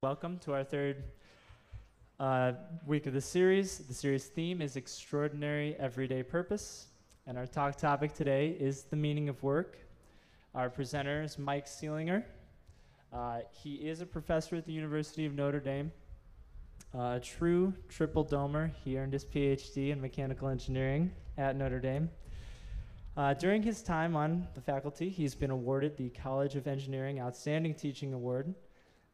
Welcome to our third uh, week of the series. The series theme is Extraordinary Everyday Purpose, and our talk topic today is the meaning of work. Our presenter is Mike Seelinger. Uh, he is a professor at the University of Notre Dame, uh, a true triple domer. He earned his PhD in mechanical engineering at Notre Dame. Uh, during his time on the faculty, he's been awarded the College of Engineering Outstanding Teaching Award,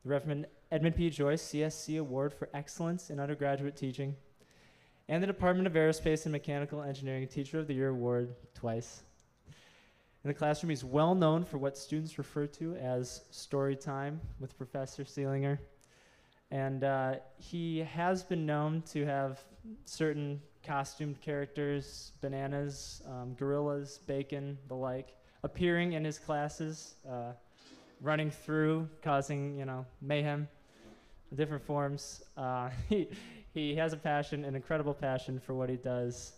the Reverend Edmund P. Joyce CSC Award for Excellence in Undergraduate Teaching, and the Department of Aerospace and Mechanical Engineering Teacher of the Year Award twice. In the classroom, he's well known for what students refer to as story time with Professor Seelinger. And uh, he has been known to have certain costumed characters, bananas, um, gorillas, bacon, the like, appearing in his classes, uh, running through, causing you know mayhem, different forms. Uh, he he has a passion, an incredible passion for what he does,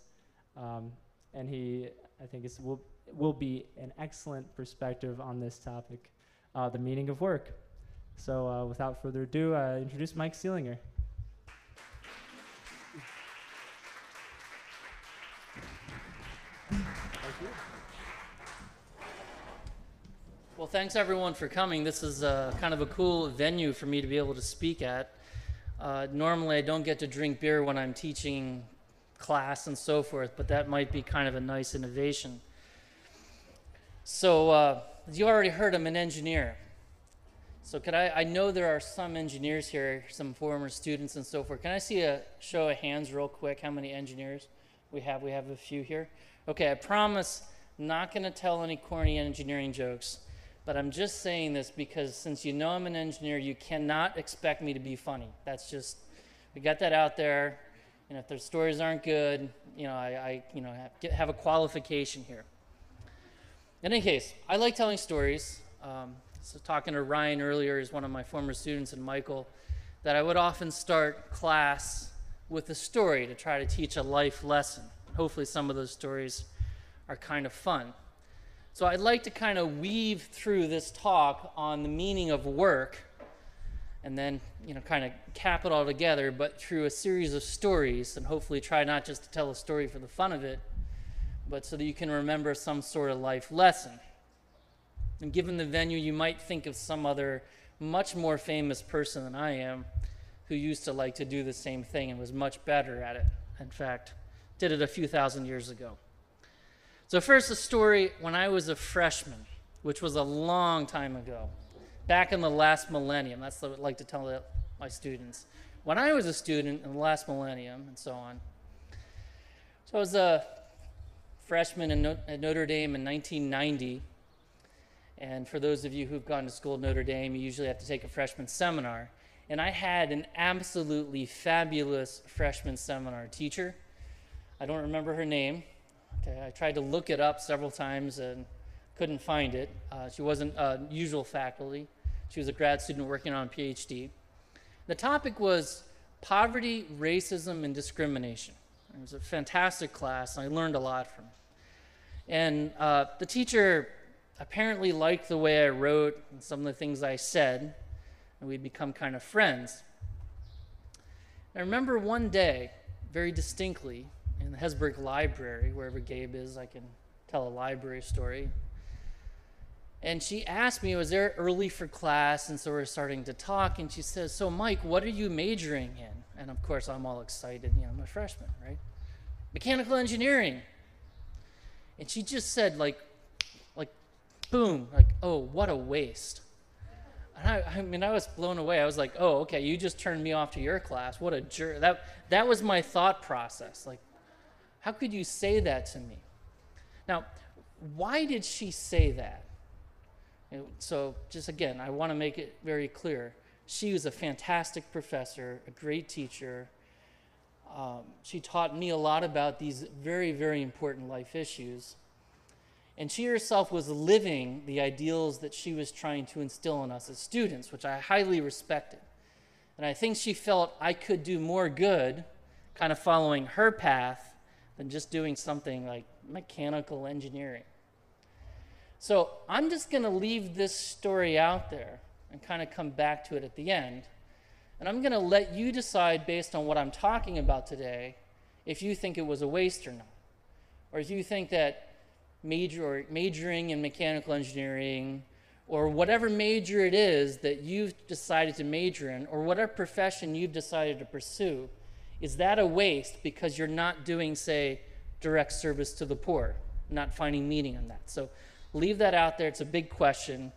um, and he I think is will will be an excellent perspective on this topic, uh, the meaning of work. So uh, without further ado, I introduce Mike Seelinger. Well, thanks everyone for coming. This is uh, kind of a cool venue for me to be able to speak at. Uh, normally, I don't get to drink beer when I'm teaching class and so forth, but that might be kind of a nice innovation. So, uh, you already heard, I'm an engineer. So, could I? I know there are some engineers here, some former students and so forth. Can I see a show of hands real quick? How many engineers we have? We have a few here. Okay, I promise not going to tell any corny engineering jokes. But I'm just saying this because since you know I'm an engineer, you cannot expect me to be funny. That's just, we got that out there. And if their stories aren't good, you know, I, I you know, have, get, have, a qualification here. In any case, I like telling stories. Um, so talking to Ryan earlier is one of my former students and Michael, that I would often start class with a story to try to teach a life lesson. Hopefully some of those stories are kind of fun. So I'd like to kind of weave through this talk on the meaning of work and then, you know, kind of cap it all together, but through a series of stories and hopefully try not just to tell a story for the fun of it, but so that you can remember some sort of life lesson. And given the venue, you might think of some other much more famous person than I am who used to like to do the same thing and was much better at it. In fact, did it a few thousand years ago. So, first, a story when I was a freshman, which was a long time ago, back in the last millennium. That's what I like to tell my students. When I was a student in the last millennium, and so on. So, I was a freshman at Notre Dame in 1990. And for those of you who've gone to school at Notre Dame, you usually have to take a freshman seminar. And I had an absolutely fabulous freshman seminar teacher. I don't remember her name, Okay, I tried to look it up several times and couldn't find it. Uh, she wasn't uh, usual faculty. She was a grad student working on a PhD. The topic was poverty, racism, and discrimination. It was a fantastic class, and I learned a lot from it. And uh, the teacher apparently liked the way I wrote and some of the things I said, and we'd become kind of friends. I remember one day, very distinctly, in the Library, wherever Gabe is, I can tell a library story. And she asked me, was there early for class? And so we're starting to talk. And she says, So, Mike, what are you majoring in? And of course, I'm all excited. You know, I'm a freshman, right? Mechanical engineering. And she just said, like, like, boom, like, oh, what a waste. And I, I mean, I was blown away. I was like, oh, okay, you just turned me off to your class. What a jerk. That, that was my thought process. Like, how could you say that to me? Now, why did she say that? So, just again, I want to make it very clear. She was a fantastic professor, a great teacher. Um, she taught me a lot about these very, very important life issues. And she herself was living the ideals that she was trying to instill in us as students, which I highly respected. And I think she felt I could do more good, kind of following her path, than just doing something like mechanical engineering. So I'm just going to leave this story out there and kind of come back to it at the end. And I'm going to let you decide based on what I'm talking about today if you think it was a waste or not. Or if you think that major or majoring in mechanical engineering or whatever major it is that you've decided to major in or whatever profession you've decided to pursue, is that a waste because you're not doing, say, direct service to the poor, not finding meaning in that? So leave that out there. It's a big question.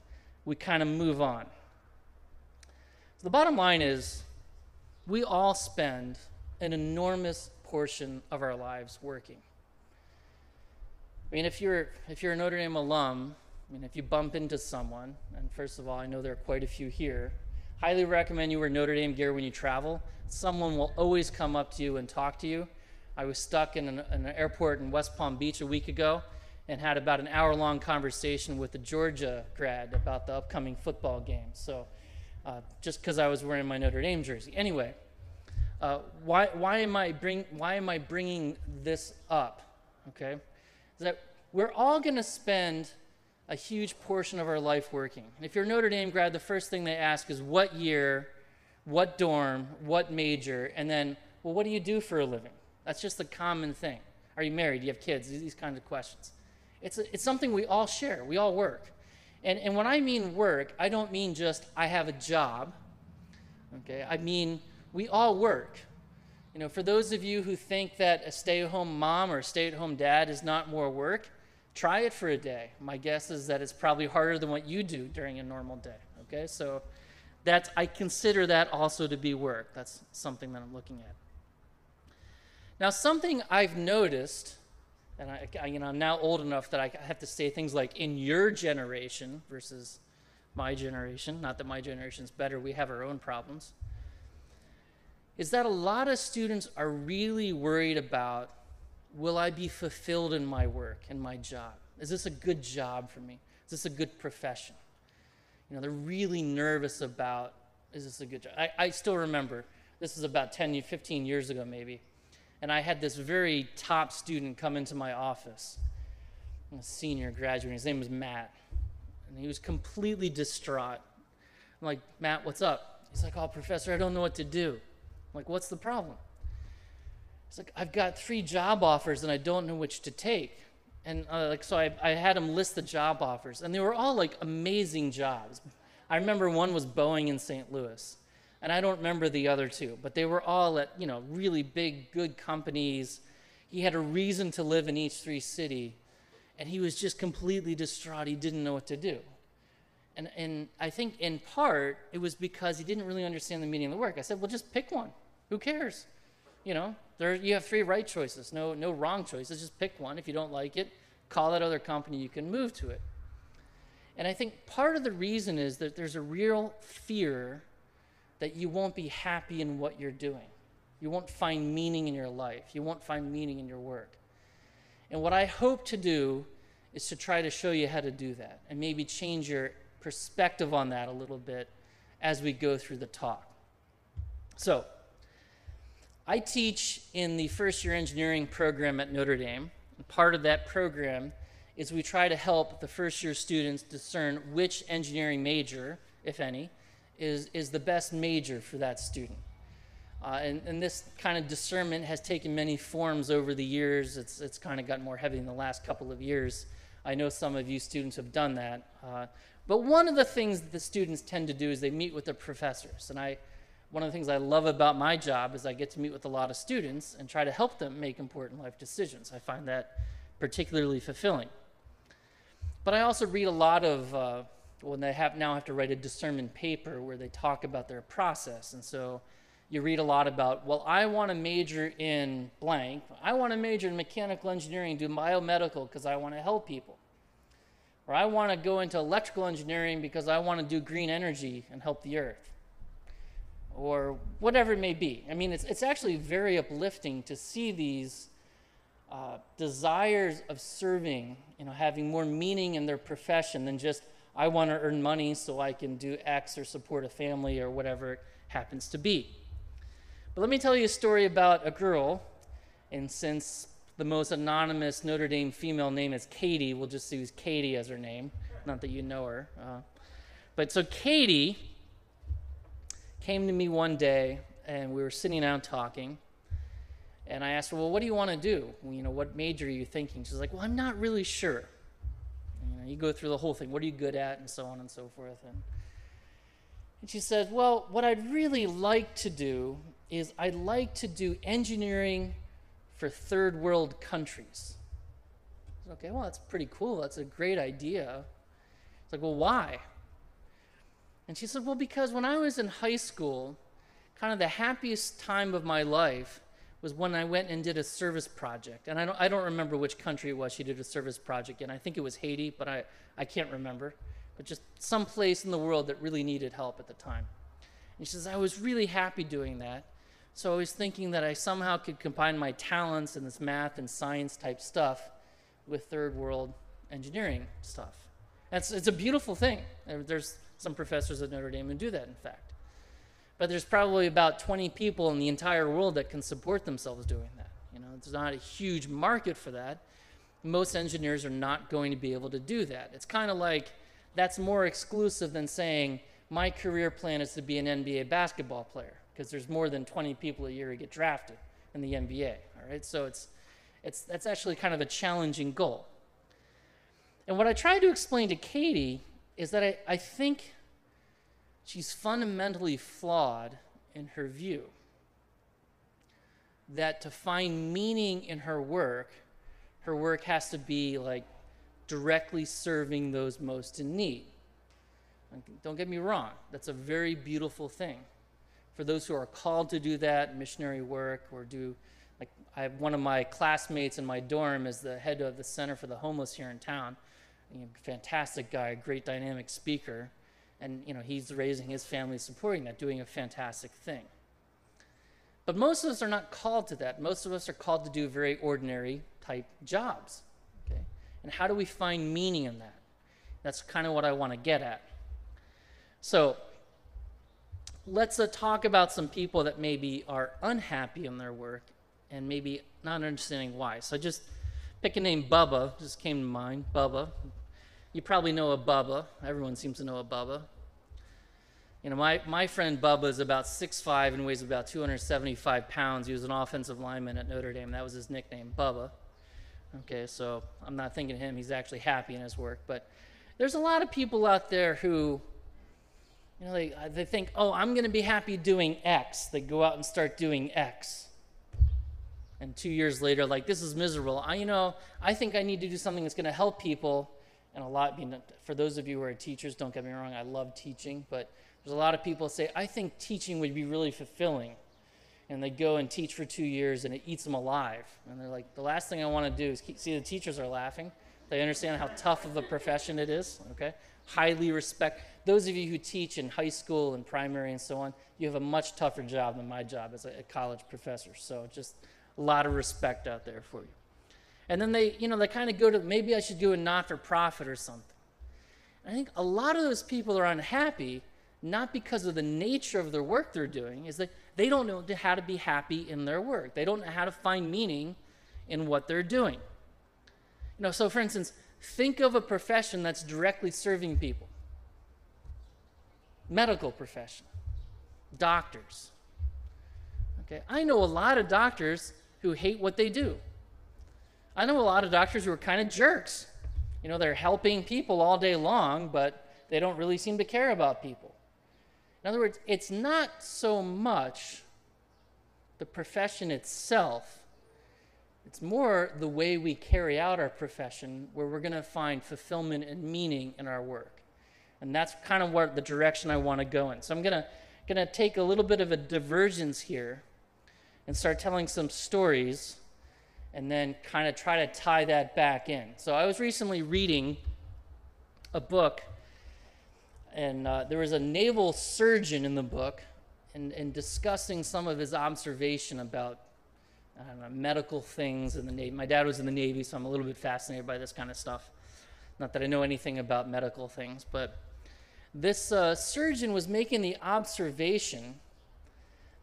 We kind of move on. So the bottom line is we all spend an enormous portion of our lives working. I mean, if you're if you're a Notre Dame alum, I mean, if you bump into someone, and first of all, I know there are quite a few here, highly recommend you wear Notre Dame gear when you travel. Someone will always come up to you and talk to you. I was stuck in an, an airport in West Palm Beach a week ago and had about an hour long conversation with a Georgia grad about the upcoming football game. So, uh, just because I was wearing my Notre Dame jersey. Anyway, uh, why, why, am I bring, why am I bringing this up? Okay? Is that we're all going to spend a huge portion of our life working. And if you're a Notre Dame grad, the first thing they ask is what year, what dorm, what major, and then, well, what do you do for a living? That's just the common thing. Are you married? Do you have kids? These kinds of questions. It's, a, it's something we all share. We all work. And, and when I mean work, I don't mean just I have a job. Okay? I mean we all work. You know, for those of you who think that a stay-at-home mom or a stay-at-home dad is not more work, Try it for a day. My guess is that it's probably harder than what you do during a normal day. Okay, so that's I consider that also to be work. That's something that I'm looking at. Now, something I've noticed, and I, I, you know, I'm now old enough that I have to say things like "in your generation" versus my generation. Not that my generation's better; we have our own problems. Is that a lot of students are really worried about Will I be fulfilled in my work and my job? Is this a good job for me? Is this a good profession? You know, they're really nervous about is this a good job? I, I still remember, this is about 10, 15 years ago maybe, and I had this very top student come into my office, a senior graduate. His name was Matt, and he was completely distraught. I'm like, Matt, what's up? He's like, oh, professor, I don't know what to do. I'm like, what's the problem? He's like, I've got three job offers and I don't know which to take. And uh, like, so I, I had him list the job offers, and they were all like amazing jobs. I remember one was Boeing in St. Louis, and I don't remember the other two, but they were all at you know really big, good companies. He had a reason to live in each three city, and he was just completely distraught. He didn't know what to do. And, and I think in part it was because he didn't really understand the meaning of the work. I said, well, just pick one. Who cares? You know, there, you have three right choices, no, no wrong choices. Just pick one. If you don't like it, call that other company. You can move to it. And I think part of the reason is that there's a real fear that you won't be happy in what you're doing. You won't find meaning in your life. You won't find meaning in your work. And what I hope to do is to try to show you how to do that and maybe change your perspective on that a little bit as we go through the talk. So, I teach in the first year engineering program at Notre Dame. Part of that program is we try to help the first year students discern which engineering major, if any, is, is the best major for that student. Uh, and, and, this kind of discernment has taken many forms over the years. It's, it's kind of gotten more heavy in the last couple of years. I know some of you students have done that. Uh, but one of the things that the students tend to do is they meet with their professors. And I, one of the things I love about my job is I get to meet with a lot of students and try to help them make important life decisions. I find that particularly fulfilling. But I also read a lot of uh, when they have now have to write a discernment paper where they talk about their process, and so you read a lot about well, I want to major in blank. I want to major in mechanical engineering, do biomedical because I want to help people. Or I want to go into electrical engineering because I want to do green energy and help the earth or whatever it may be. I mean, it's, it's actually very uplifting to see these uh, desires of serving, you know, having more meaning in their profession than just, I want to earn money so I can do X or support a family or whatever it happens to be. But let me tell you a story about a girl, and since the most anonymous Notre Dame female name is Katie, we'll just use Katie as her name. Not that you know her. Uh, but so Katie came to me one day, and we were sitting down talking. And I asked her, "Well, what do you want to do? You know, what major are you thinking?" She's like, "Well, I'm not really sure." You know, you go through the whole thing. What are you good at, and so on and so forth. And, and she said, "Well, what I'd really like to do is I'd like to do engineering for third world countries." Said, okay, well, that's pretty cool. That's a great idea. It's like, well, why? And she said, well, because when I was in high school, kind of the happiest time of my life was when I went and did a service project. And I don't, I don't remember which country it was she did a service project in. I think it was Haiti, but I, I can't remember. But just some place in the world that really needed help at the time. And she says, I was really happy doing that. So I was thinking that I somehow could combine my talents in this math and science type stuff with third world engineering stuff. It's, it's a beautiful thing. There's some professors at Notre Dame who do that, in fact. But there's probably about 20 people in the entire world that can support themselves doing that. You know, there's not a huge market for that. Most engineers are not going to be able to do that. It's kind of like that's more exclusive than saying my career plan is to be an NBA basketball player because there's more than 20 people a year who get drafted in the NBA. All right, so it's it's that's actually kind of a challenging goal. And what I tried to explain to Katie is that I, I think she's fundamentally flawed in her view. That to find meaning in her work, her work has to be like directly serving those most in need. Don't get me wrong, that's a very beautiful thing. For those who are called to do that, missionary work, or do, like, I have one of my classmates in my dorm is the head of the Center for the Homeless here in town you know, fantastic guy, great dynamic speaker, and you know he's raising his family, supporting that, doing a fantastic thing. But most of us are not called to that. Most of us are called to do very ordinary type jobs. Okay? And how do we find meaning in that? That's kind of what I want to get at. So let's uh, talk about some people that maybe are unhappy in their work and maybe not understanding why. So just pick a name, Bubba, just came to mind. Bubba, you probably know a Bubba. Everyone seems to know a Bubba. You know, my, my friend Bubba is about 6'5 and weighs about 275 pounds. He was an offensive lineman at Notre Dame. That was his nickname, Bubba. Okay, so I'm not thinking him. He's actually happy in his work. But there's a lot of people out there who, you know, they, they think, oh, I'm going to be happy doing X. They go out and start doing X. And two years later, like, this is miserable. I, you know, I think I need to do something that's going to help people and a lot, mean, for those of you who are teachers, don't get me wrong, I love teaching, but there's a lot of people say, I think teaching would be really fulfilling. And they go and teach for two years and it eats them alive. And they're like, the last thing I want to do is keep, see the teachers are laughing. They understand how tough of a profession it is, okay? Highly respect. Those of you who teach in high school and primary and so on, you have a much tougher job than my job as a, a college professor. So just a lot of respect out there for you. And then they, you know, they kind of go to maybe I should do a not for profit or something. I think a lot of those people are unhappy not because of the nature of their work they're doing, is that they don't know how to be happy in their work. They don't know how to find meaning in what they're doing. You know, so for instance, think of a profession that's directly serving people. Medical profession. Doctors. Okay, I know a lot of doctors who hate what they do. I know a lot of doctors who are kind of jerks. You know, they're helping people all day long, but they don't really seem to care about people. In other words, it's not so much the profession itself, it's more the way we carry out our profession where we're going to find fulfillment and meaning in our work. And that's kind of what the direction I want to go in. So I'm going to going to take a little bit of a divergence here and start telling some stories and then kind of try to tie that back in. So I was recently reading a book, and uh, there was a naval surgeon in the book, and, and discussing some of his observation about know, medical things in the Navy. My dad was in the Navy, so I'm a little bit fascinated by this kind of stuff. Not that I know anything about medical things, but this uh, surgeon was making the observation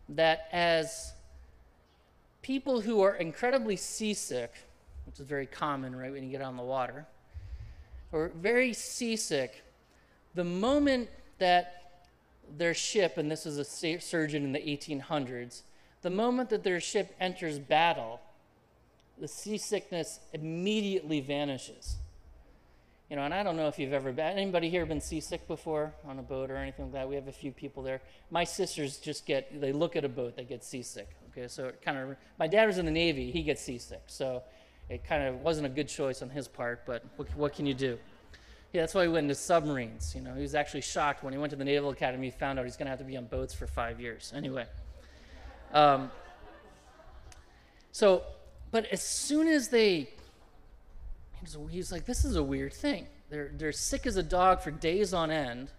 that as people who are incredibly seasick, which is very common, right, when you get on the water, or very seasick, the moment that their ship, and this was a surgeon in the 1800s, the moment that their ship enters battle, the seasickness immediately vanishes. You know, and I don't know if you've ever been, anybody here been seasick before on a boat or anything like that? We have a few people there. My sisters just get, they look at a boat, they get seasick. Okay, so it kind of, my dad was in the Navy, he gets seasick. So it kind of wasn't a good choice on his part, but what, what can you do? Yeah, that's why he went into submarines. You know, he was actually shocked when he went to the Naval Academy. He found out he's going to have to be on boats for five years. Anyway, um, so, but as soon as they, he's like, this is a weird thing. They're they're sick as a dog for days on end,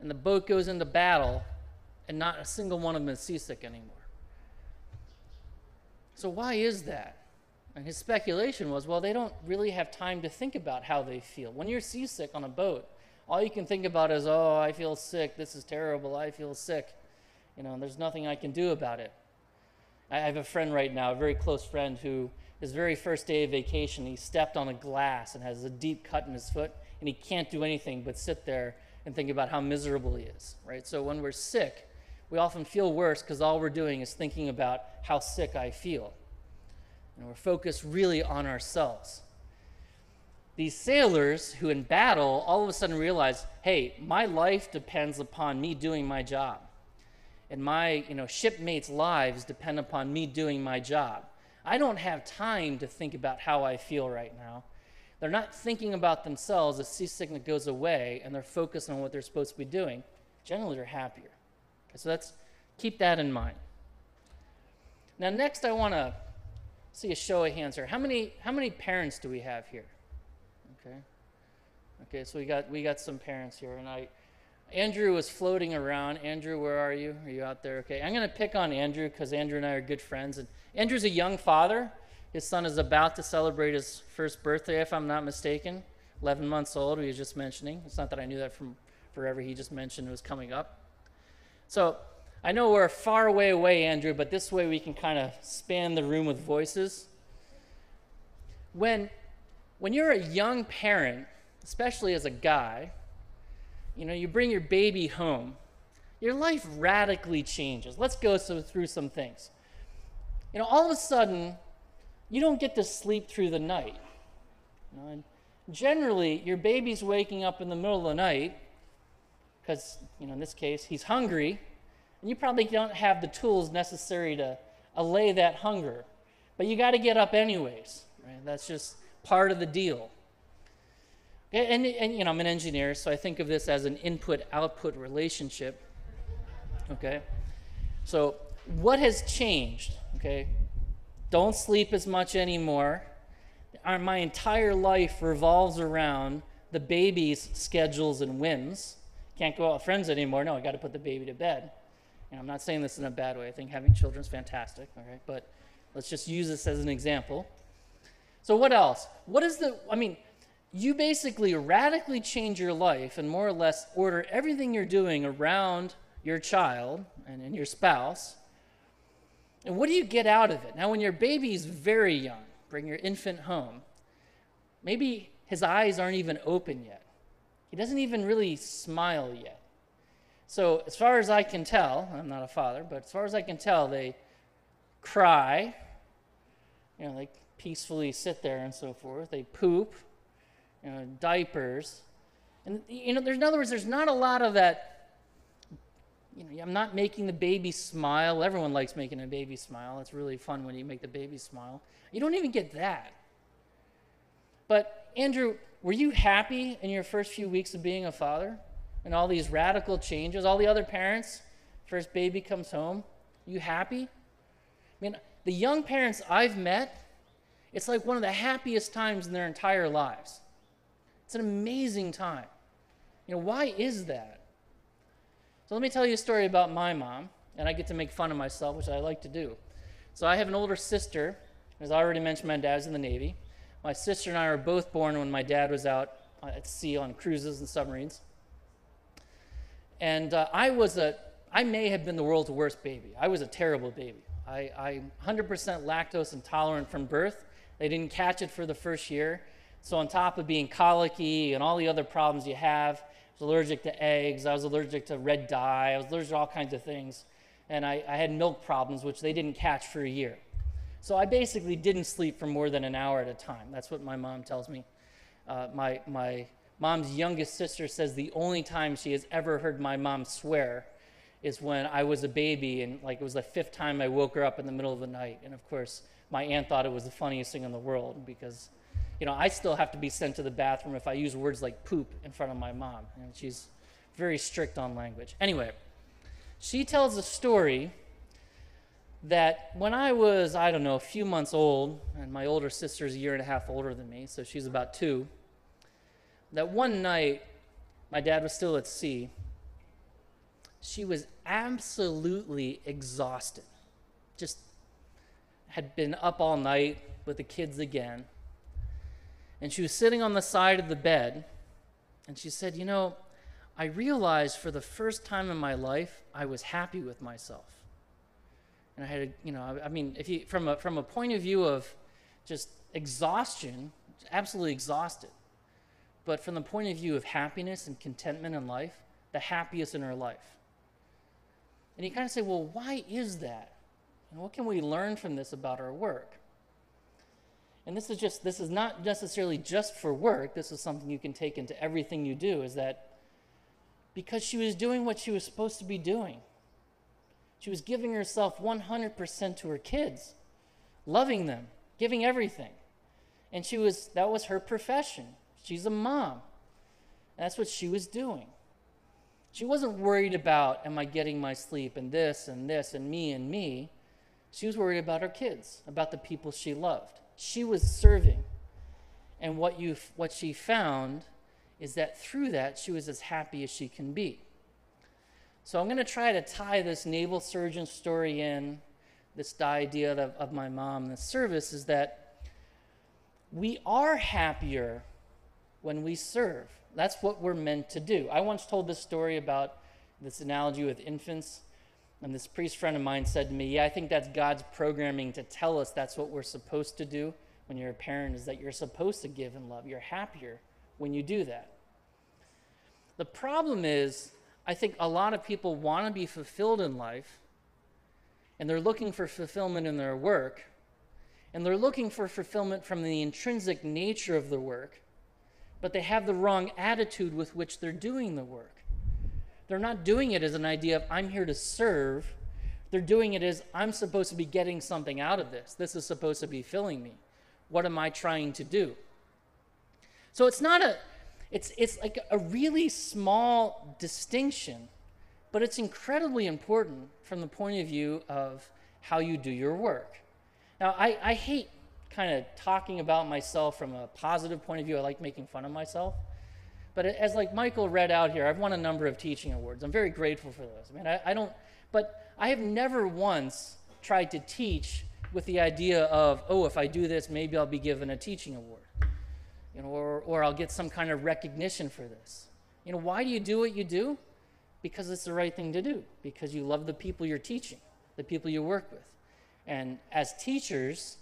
and the boat goes into battle, and not a single one of them is seasick anymore. So why is that? And his speculation was, well, they don't really have time to think about how they feel. When you're seasick on a boat, all you can think about is, oh, I feel sick. This is terrible. I feel sick. You know, and there's nothing I can do about it. I have a friend right now, a very close friend, who his very first day of vacation, he stepped on a glass and has a deep cut in his foot, and he can't do anything but sit there and think about how miserable he is, right? So when we're sick, we often feel worse because all we're doing is thinking about how sick I feel. And we're focused really on ourselves. These sailors who in battle all of a sudden realize, hey, my life depends upon me doing my job. And my you know, shipmates' lives depend upon me doing my job. I don't have time to think about how I feel right now. They're not thinking about themselves as seasickness goes away and they're focused on what they're supposed to be doing. Generally, they're happier. So let's keep that in mind. Now, next, I want to see a show of hands here. How many how many parents do we have here? Okay. Okay, so we got we got some parents here, and I Andrew was floating around. Andrew, where are you? Are you out there? Okay, I'm going to pick on Andrew because Andrew and I are good friends. And Andrew's a young father. His son is about to celebrate his first birthday, if I'm not mistaken. 11 months old, he was just mentioning. It's not that I knew that from forever. He just mentioned it was coming up. So I know we're far way away, Andrew, but this way we can kind of span the room with voices. When, when you're a young parent, especially as a guy, you know, you bring your baby home, your life radically changes. Let's go through some things. You know, all of a sudden, you don't get to sleep through the night. You know, generally, your baby's waking up in the middle of the night because, you know, in this case, he's hungry and you probably don't have the tools necessary to allay that hunger. But you got to get up anyways. Right? That's just part of the deal. And, and, you know, I'm an engineer, so I think of this as an input output relationship. Okay? So, what has changed? Okay? Don't sleep as much anymore. Our, my entire life revolves around the baby's schedules and whims. Can't go out with friends anymore. No, I got to put the baby to bed. And I'm not saying this in a bad way. I think having children is fantastic, okay? But let's just use this as an example. So, what else? What is the, I mean, you basically radically change your life and more or less order everything you're doing around your child and, and your spouse. And what do you get out of it? Now, when your baby is very young, bring your infant home, maybe his eyes aren't even open yet. He doesn't even really smile yet. So, as far as I can tell, I'm not a father, but as far as I can tell, they cry, you know, they peacefully sit there and so forth. They poop, you know, diapers. And, you know, there's, in other words, there's not a lot of that. You know, I'm not making the baby smile. Everyone likes making a baby smile. It's really fun when you make the baby smile. You don't even get that. But, Andrew, were you happy in your first few weeks of being a father? and all these radical changes. All the other parents, first baby comes home, you happy? I mean, the young parents I've met, it's like one of the happiest times in their entire lives. It's an amazing time. You know, why is that? So let me tell you a story about my mom, and I get to make fun of myself, which I like to do. So I have an older sister. As I already mentioned, my dad's in the Navy. My sister and I were both born when my dad was out at sea on cruises and submarines. And uh, I was a, I may have been the world's worst baby. I was a terrible baby. I, I'm 100% lactose intolerant from birth. They didn't catch it for the first year. So, on top of being colicky and all the other problems you have, I was allergic to eggs. I was allergic to red dye. I was allergic to all kinds of things. And I, I had milk problems, which they didn't catch for a year. So I basically didn't sleep for more than an hour at a time. That's what my mom tells me. Uh, my, my mom's youngest sister says the only time she has ever heard my mom swear is when I was a baby, and like it was the fifth time I woke her up in the middle of the night. And of course, my aunt thought it was the funniest thing in the world because, you know, I still have to be sent to the bathroom if I use words like poop in front of my mom, and she's very strict on language. Anyway, she tells a story that when I was, I don't know, a few months old, and my older sister's a year and a half older than me, so she's about two, that one night, my dad was still at sea. She was absolutely exhausted. Just had been up all night with the kids again. And she was sitting on the side of the bed, and she said, You know, I realized for the first time in my life, I was happy with myself. And I had, a, you know, I, I mean, if you, from a, from a point of view of just exhaustion, absolutely exhausted. But from the point of view of happiness and contentment in life, the happiest in her life. And you kind of say, well, why is that? And what can we learn from this about our work? And this is just this is not necessarily just for work. This is something you can take into everything you do is that because she was doing what she was supposed to be doing. She was giving herself 100% to her kids, loving them, giving everything. And she was that was her profession. She's a mom. That's what she was doing. She wasn't worried about am I getting my sleep and this and this and me and me. She was worried about her kids, about the people she loved. She was serving. And what you what she found is that through that, she was as happy as she can be. So I'm going to try to tie this naval surgeon story in, this idea of, of my mom, this service, is that we are happier when we serve. That's what we're meant to do. I once told this story about this analogy with infants. And this priest friend of mine said to me, Yeah, I think that's God's programming to tell us that's what we're supposed to do when you're a parent, is that you're supposed to give and love. You're happier when you do that. The problem is, I think a lot of people want to be fulfilled in life, and they're looking for fulfillment in their work, and they're looking for fulfillment from the intrinsic nature of the work, but they have the wrong attitude with which they're doing the work. They're not doing it as an idea of, I'm here to serve. They're doing it as, I'm supposed to be getting something out of this. This is supposed to be filling me. What am I trying to do? So it's not a, it's, it's like a really small distinction, but it's incredibly important from the point of view of how you do your work. Now, I, I hate kind of talking about myself from a positive point of view. I like making fun of myself. But as like Michael read out here, I've won a number of teaching awards. I'm very grateful for those. I mean, I, I don't, but I have never once tried to teach with the idea of, oh, if I do this, maybe I'll be given a teaching award, you know, or, or I'll get some kind of recognition for this. You know, why do you do what you do? Because it's the right thing to do, because you love the people you're teaching, the people you work with. And as teachers,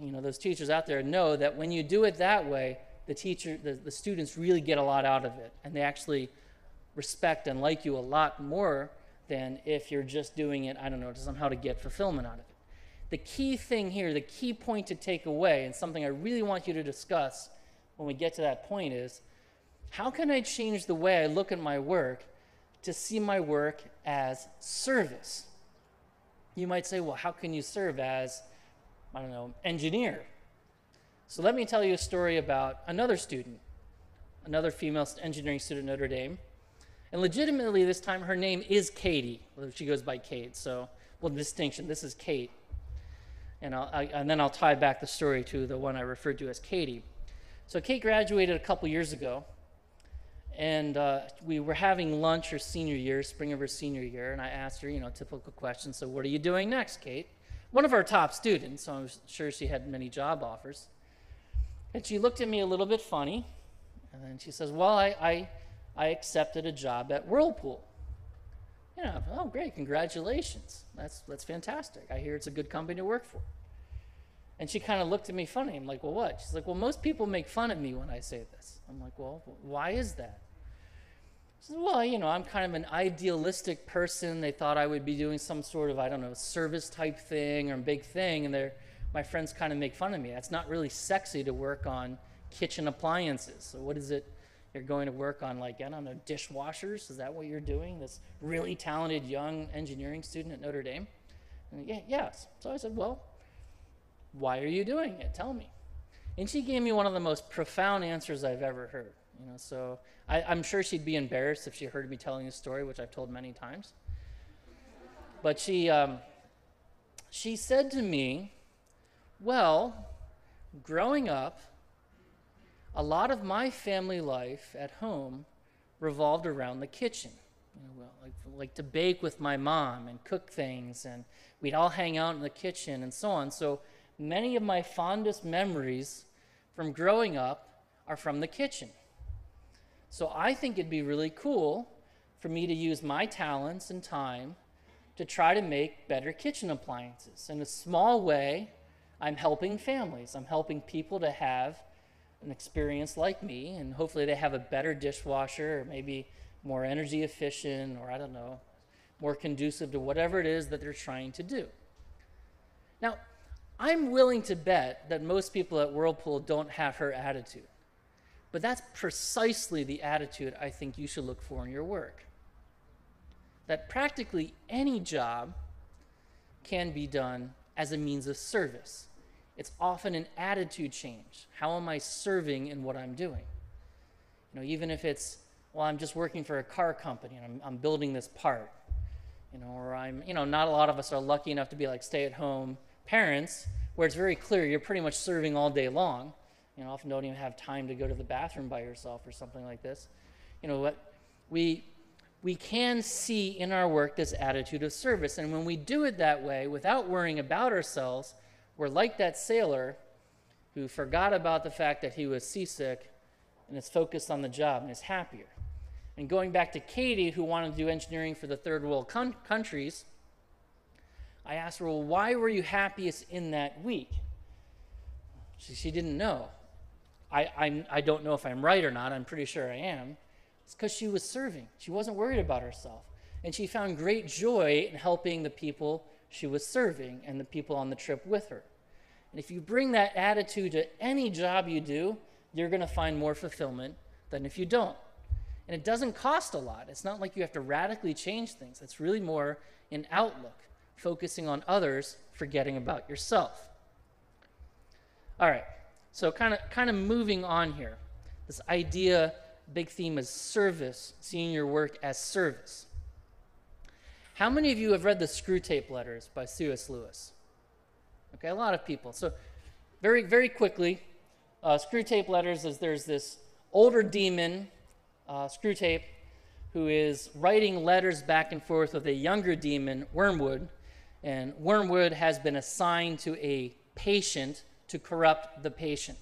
you know, those teachers out there know that when you do it that way, the teacher, the, the students really get a lot out of it, and they actually respect and like you a lot more than if you're just doing it, I don't know, to somehow to get fulfillment out of it. The key thing here, the key point to take away, and something I really want you to discuss when we get to that point is how can I change the way I look at my work to see my work as service? You might say, well, how can you serve as, I don't know, engineer? So let me tell you a story about another student, another female engineering student at Notre Dame. And legitimately, this time her name is Katie. She goes by Kate. So, well, distinction. This is Kate. And, I, and then I'll tie back the story to the one I referred to as Katie. So, Kate graduated a couple years ago. And uh, we were having lunch her senior year, spring of her senior year. And I asked her, you know, typical question. So, what are you doing next, Kate? One of our top students, so I'm sure she had many job offers. And she looked at me a little bit funny, and then she says, Well, I, I, I accepted a job at Whirlpool. You know, oh, great, congratulations. That's, that's fantastic. I hear it's a good company to work for. And she kind of looked at me funny. I'm like, Well, what? She's like, Well, most people make fun of me when I say this. I'm like, Well, why is that? She says, Well, you know, I'm kind of an idealistic person. They thought I would be doing some sort of, I don't know, service type thing or big thing. And they're, my friends kind of make fun of me. That's not really sexy to work on kitchen appliances. So, what is it you're going to work on? Like, I don't know, dishwashers? Is that what you're doing? This really talented young engineering student at Notre Dame? And, yeah, yes. So I said, Well, why are you doing it? Tell me. And she gave me one of the most profound answers I've ever heard. You know, so I, am sure she'd be embarrassed if she heard me telling this story, which I've told many times. But she, um, she said to me, "Well, growing up, a lot of my family life at home revolved around the kitchen. You know, well, like, like to bake with my mom and cook things, and we'd all hang out in the kitchen and so on. So many of my fondest memories from growing up are from the kitchen. So I think it'd be really cool for me to use my talents and time to try to make better kitchen appliances. In a small way, I'm helping families. I'm helping people to have an experience like me, and hopefully they have a better dishwasher or maybe more energy efficient or I don't know, more conducive to whatever it is that they're trying to do. Now, I'm willing to bet that most people at Whirlpool don't have her attitude. But that's precisely the attitude I think you should look for in your work. That practically any job can be done as a means of service. It's often an attitude change. How am I serving in what I'm doing? You know, even if it's, well, I'm just working for a car company and I'm, I'm building this part, you know, or I'm, you know, not a lot of us are lucky enough to be like stay at home parents where it's very clear you're pretty much serving all day long. You know, often don't even have time to go to the bathroom by yourself or something like this. You know what? We we can see in our work this attitude of service, and when we do it that way, without worrying about ourselves, we're like that sailor who forgot about the fact that he was seasick and is focused on the job and is happier. And going back to Katie, who wanted to do engineering for the third world con- countries, I asked her, Well, why were you happiest in that week? She, she didn't know. I, I'm, I don't know if I'm right or not. I'm pretty sure I am. It's because she was serving. She wasn't worried about herself. And she found great joy in helping the people she was serving and the people on the trip with her. And if you bring that attitude to any job you do, you're going to find more fulfillment than if you don't. And it doesn't cost a lot. It's not like you have to radically change things. It's really more an outlook focusing on others, forgetting about yourself. All right, so kind of kind of moving on here. This idea, big theme is service, seeing your work as service. How many of you have read the Screwtape Letters by C.S. Lewis? Okay, a lot of people. So, very very quickly, uh, Screwtape Letters is there's this older demon, uh, Screwtape, who is writing letters back and forth with a younger demon, Wormwood, and Wormwood has been assigned to a patient to corrupt the patient.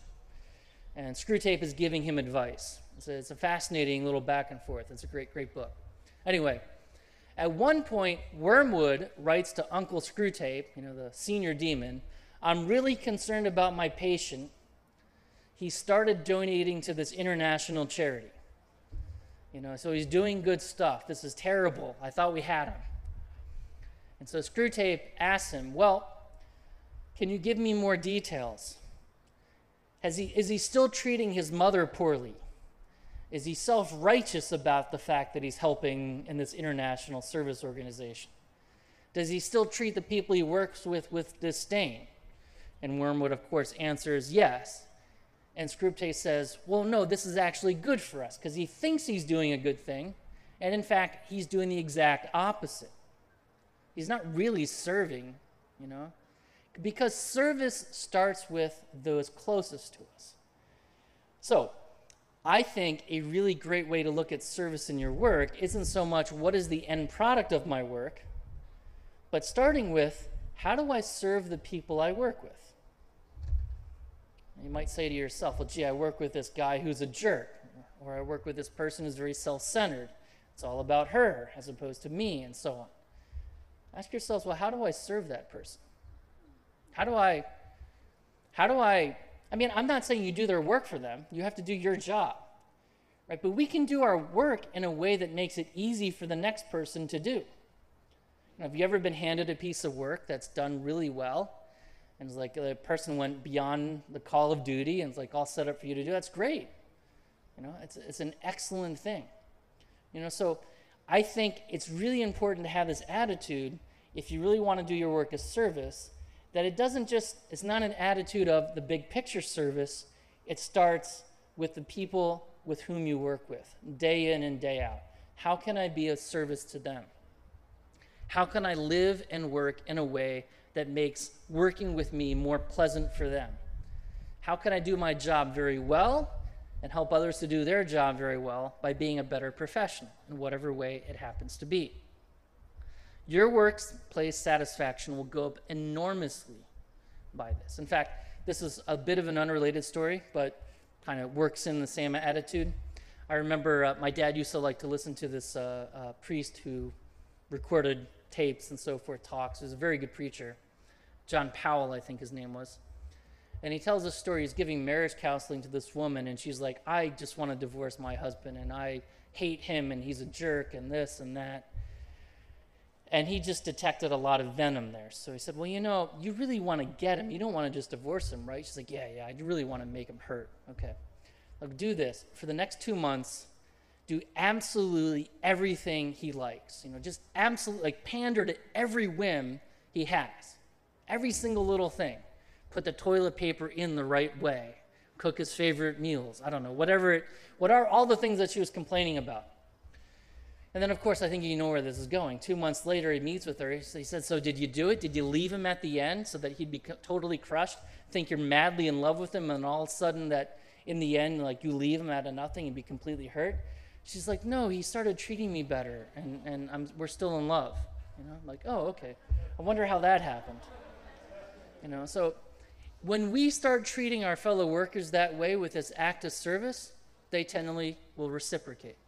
And Screwtape is giving him advice. It's a, it's a fascinating little back and forth. It's a great, great book. Anyway, at one point, Wormwood writes to Uncle Screwtape, you know, the senior demon, I'm really concerned about my patient. He started donating to this international charity. You know, so he's doing good stuff. This is terrible. I thought we had him. And so Screwtape asks him, Well, can you give me more details? Has he, is he still treating his mother poorly? Is he self righteous about the fact that he's helping in this international service organization? Does he still treat the people he works with with disdain? And Wormwood, of course, answers yes. And Screwtape says, Well, no, this is actually good for us because he thinks he's doing a good thing. And in fact, he's doing the exact opposite. He's not really serving, you know? Because service starts with those closest to us. So, I think a really great way to look at service in your work isn't so much what is the end product of my work, but starting with how do I serve the people I work with? You might say to yourself, well, gee, I work with this guy who's a jerk, or I work with this person who's very self centered. It's all about her as opposed to me, and so on. Ask yourselves, well, how do I serve that person? How do I, how do I, I mean, I'm not saying you do their work for them. You have to do your job. right? But we can do our work in a way that makes it easy for the next person to do. Now, have you ever been handed a piece of work that's done really well? And it's like the person went beyond the call of duty and it's like all set up for you to do. That's great. You know, it's, it's an excellent thing. You know, so I think it's really important to have this attitude if you really want to do your work as service, that it doesn't just, it's not an attitude of the big picture service, it starts with the people with whom you work with, day in and day out. How can I be of service to them? How can I live and work in a way that makes working with me more pleasant for them? How can I do my job very well and help others to do their job very well by being a better professional in whatever way it happens to be? Your workplace satisfaction will go up enormously by this. In fact, this is a bit of an unrelated story, but kind of works in the same attitude. I remember uh, my dad used to like to listen to this uh, uh, priest who recorded tapes and so forth, talks. He was a very good preacher. John Powell, I think his name was. And he tells a story. He's giving marriage counseling to this woman, and she's like, I just want to divorce my husband, and I hate him, and he's a jerk, and this and that. And he just detected a lot of venom there. So he said, Well, you know, you really want to get him. You don't want to just divorce him, right? She's like, Yeah, yeah, I really want to make him hurt. Okay. Look, do this. For the next two months, do absolutely everything he likes. You know, just absolutely like pander to every whim he has. Every single little thing. Put the toilet paper in the right way. Cook his favorite meals. I don't know, whatever it, what are all the things that she was complaining about. And then, of course, I think you know where this is going. Two months later, he meets with her. He said, So, did you do it? Did you leave him at the end so that he'd be totally crushed? Think you're madly in love with him, and all of a sudden, that in the end, like you leave him out of nothing and be completely hurt? She's like, no, he started treating me better, and, and I'm, we're still in love. You know, I'm like, oh, okay. I wonder how that happened. You know, so when we start treating our fellow workers that way with this act of service, they tenderly will reciprocate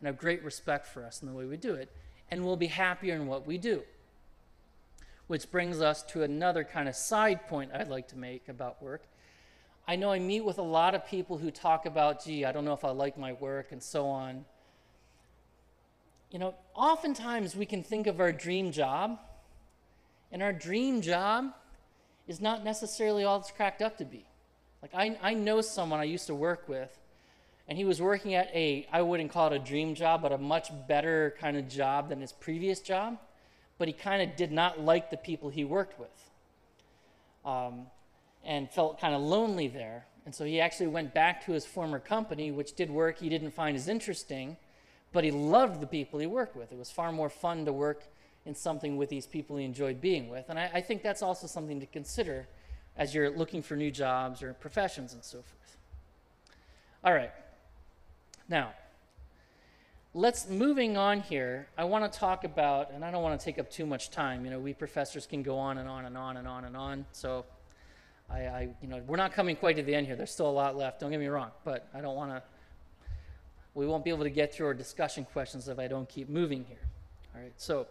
and have great respect for us in the way we do it, and we'll be happier in what we do. Which brings us to another kind of side point I'd like to make about work, I know I meet with a lot of people who talk about, gee, I don't know if I like my work and so on. You know, oftentimes we can think of our dream job, and our dream job is not necessarily all it's cracked up to be. Like, I, I know someone I used to work with, and he was working at a, I wouldn't call it a dream job, but a much better kind of job than his previous job, but he kind of did not like the people he worked with. Um, and felt kind of lonely there. And so he actually went back to his former company, which did work he didn't find as interesting, but he loved the people he worked with. It was far more fun to work in something with these people he enjoyed being with. And I, I think that's also something to consider as you're looking for new jobs or professions and so forth. All right. Now, let's moving on here. I want to talk about, and I don't want to take up too much time. You know, we professors can go on and on and on and on and on. So I, I, you know, we're not coming quite to the end here. There's still a lot left. Don't get me wrong, but I don't want to. We won't be able to get through our discussion questions if I don't keep moving here. All right. So,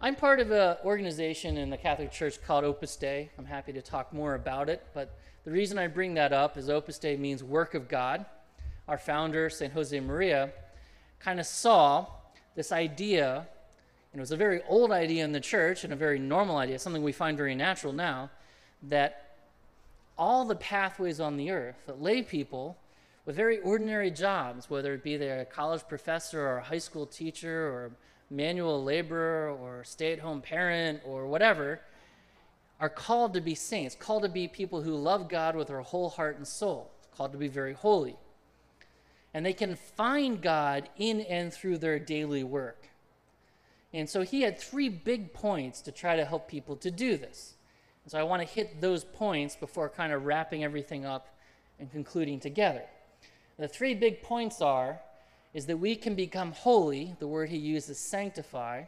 I'm part of an organization in the Catholic Church called Opus Dei. I'm happy to talk more about it, but the reason I bring that up is Opus Dei means work of God. Our founder, St. Josemaria, kind of saw this idea, and it was a very old idea in the church and a very normal idea, something we find very natural now, that all the pathways on the earth that lay people with very ordinary jobs, whether it be they're a college professor or a high school teacher or manual laborer or stay at home parent or whatever, are called to be saints, called to be people who love God with their whole heart and soul, called to be very holy. And they can find God in and through their daily work. And so he had three big points to try to help people to do this. And so I want to hit those points before kind of wrapping everything up and concluding together. The three big points are is that we can become holy. The word he uses sanctify.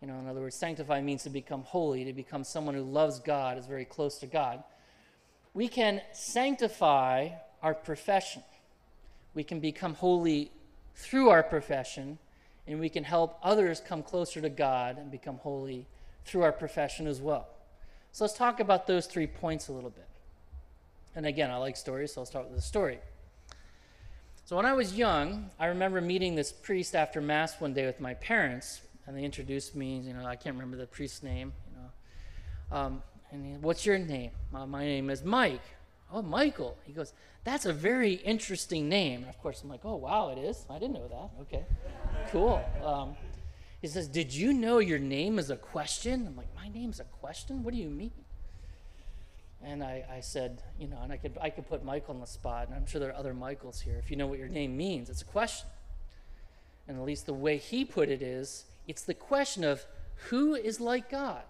You know, in other words, sanctify means to become holy, to become someone who loves God, is very close to God. We can sanctify our profession. We can become holy through our profession, and we can help others come closer to God and become holy through our profession as well. So let's talk about those three points a little bit. And again, I like stories, so I'll start with a story. So when I was young, I remember meeting this priest after mass one day with my parents, and they introduced me. You know, I can't remember the priest's name. You know, um, and he, what's your name? Uh, my name is Mike. Oh, Michael. He goes, that's a very interesting name. Of course, I'm like, oh wow, it is. I didn't know that. Okay, cool. Um, he says, did you know your name is a question? I'm like, my name's a question. What do you mean? And I, I said, you know, and I could I could put Michael on the spot, and I'm sure there are other Michaels here. If you know what your name means, it's a question. And at least the way he put it is, it's the question of who is like God.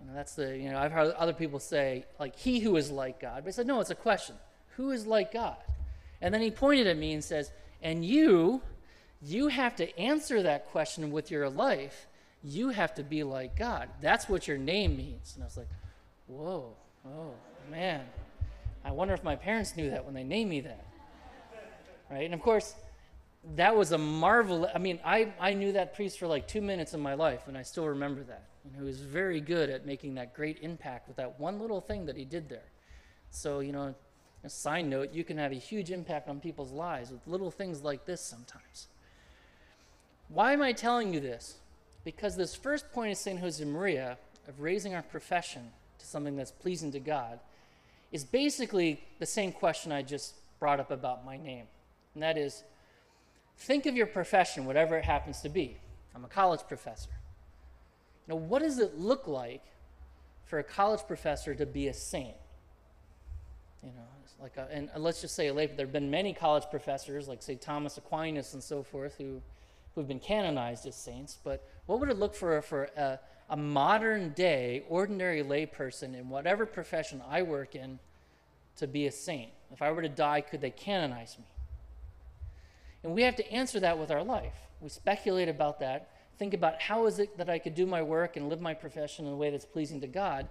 And that's the, you know, I've heard other people say, like, he who is like God. But he said, no, it's a question. Who is like God? And then he pointed at me and says, and you, you have to answer that question with your life. You have to be like God. That's what your name means. And I was like, whoa, oh, man. I wonder if my parents knew that when they named me that. Right? And of course, that was a marvel. I mean, I, I knew that priest for like two minutes in my life, and I still remember that. And he was very good at making that great impact with that one little thing that he did there. So, you know, a side note, you can have a huge impact on people's lives with little things like this sometimes. Why am I telling you this? Because this first point of St. Josemaria of raising our profession to something that's pleasing to God is basically the same question I just brought up about my name. And that is think of your profession, whatever it happens to be. I'm a college professor. Now, what does it look like for a college professor to be a saint? You know, like a, and let's just say a lay. There have been many college professors, like say Thomas Aquinas and so forth, who who've been canonized as saints. But what would it look for for a, a modern day ordinary layperson in whatever profession I work in to be a saint? If I were to die, could they canonize me? And we have to answer that with our life. We speculate about that think about how is it that I could do my work and live my profession in a way that's pleasing to God.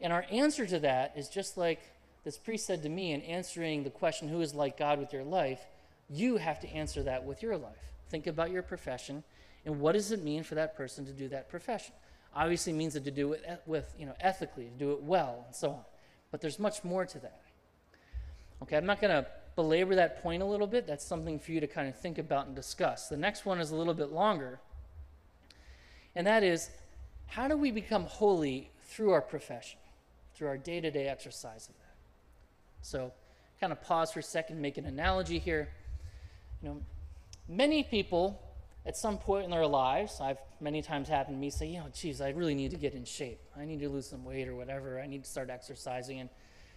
And our answer to that is just like this priest said to me in answering the question, Who is like God with your life? You have to answer that with your life. Think about your profession and what does it mean for that person to do that profession? Obviously, means that to do it with, you know, ethically, to do it well, and so on. But there's much more to that. Okay, I'm not going to belabor that point a little bit. That's something for you to kind of think about and discuss. The next one is a little bit longer and that is how do we become holy through our profession, through our day to day exercise of that? So, kind of pause for a second, make an analogy here. You know, many people at some point in their lives, I've many times happened to me say, you know, geez, I really need to get in shape. I need to lose some weight or whatever. I need to start exercising. And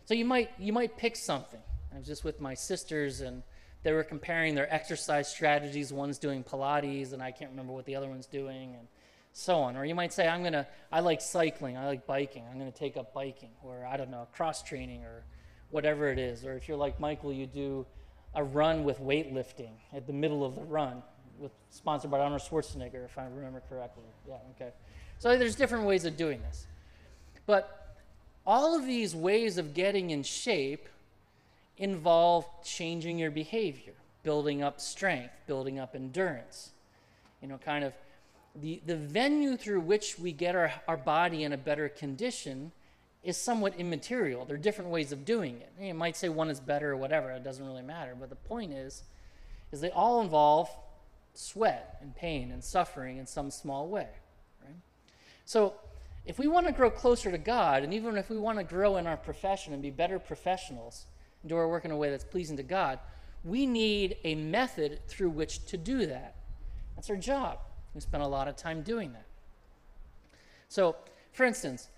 so you might you might pick something. I was just with my sisters and they were comparing their exercise strategies. One's doing Pilates and I can't remember what the other one's doing. And so on. Or you might say, I'm to, I like cycling, I like biking, I'm to take up biking, or I don't know, cross training, or whatever it is. Or if you're like Michael, you do a run with weightlifting at the middle of the run, with, sponsored by Arnold Schwarzenegger, if I remember correctly. Yeah, okay. So there's different ways of doing this. But all of these ways of getting in shape involve changing your behavior, building up strength, building up endurance. You know, kind of the, the venue through which we get our, our body in a better condition is somewhat immaterial. There are different ways of doing it. You might say one is better or whatever, it doesn't really matter. But the point is, is they all involve sweat and pain and suffering in some small way. Right? So if we want to grow closer to God, and even if we want to grow in our profession and be better professionals do our work in a way that's pleasing to God, we need a method through which to do that. That's our job. We spend a lot of time doing that. So, for instance,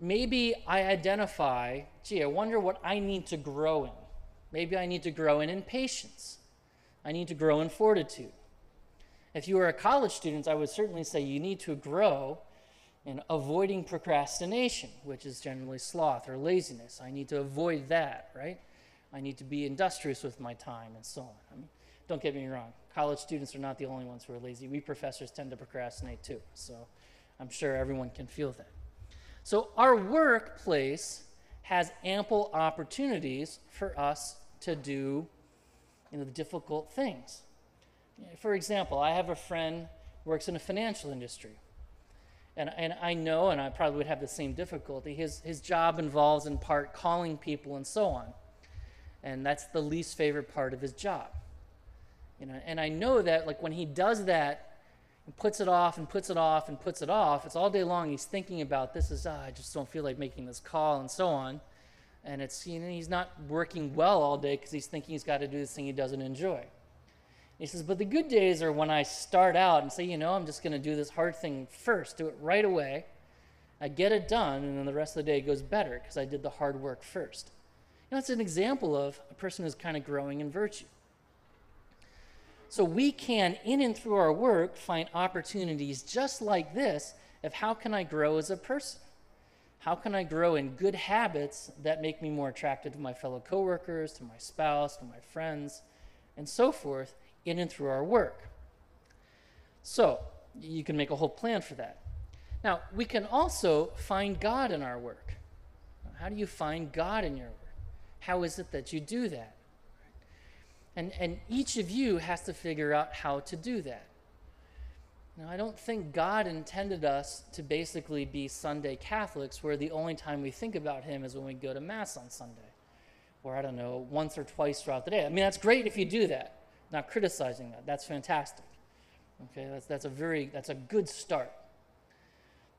maybe I identify, gee, I wonder what I need to grow in. Maybe I need to grow in, in patience. I need to grow in fortitude. If you are a college student, I would certainly say you need to grow in avoiding procrastination, which is generally sloth or laziness. I need to avoid that, right? I need to be industrious with my time and so on. I mean, don't get me wrong college students are not the only ones who are lazy. We professors tend to procrastinate too. So I'm sure everyone can feel that. So our workplace has ample opportunities for us to do you know, the difficult things. For example, I have a friend who works in the financial industry. And, and I know, and I probably would have the same difficulty, his, his job involves in part calling people and so on. And that's the least favorite part of his job. You know, and I know that like when he does that and puts it off and puts it off and puts it off, it's all day long he's thinking about this is ah, I just don't feel like making this call and so on. And it's you know he's not working well all day because he's thinking he's got to do this thing he doesn't enjoy. He says, but the good days are when I start out and say, you know, I'm just going to do this hard thing first, do it right away. I get it done, and then the rest of the day goes better because I did the hard work first. You know, it's an example of a person who's kind of growing in virtue. So we can, in and through our work, find opportunities just like this of how can I grow as a person? How can I grow in good habits that make me more attractive to my fellow coworkers, to my spouse, to my friends, and so forth, in and through our work? So, you can make a whole plan for that. Now, we can also find God in our work. How do you find God in your work? How is it that you do that? And, and each of you has to figure out how to do that. Now, I don't think God intended us to basically be Sunday Catholics where the only time we think about Him is when we go to Mass on Sunday. Or, I don't know, once or twice throughout the day. I mean, that's great if you do that. Not criticizing that. That's fantastic. Okay, that's, that's a very, that's a good start.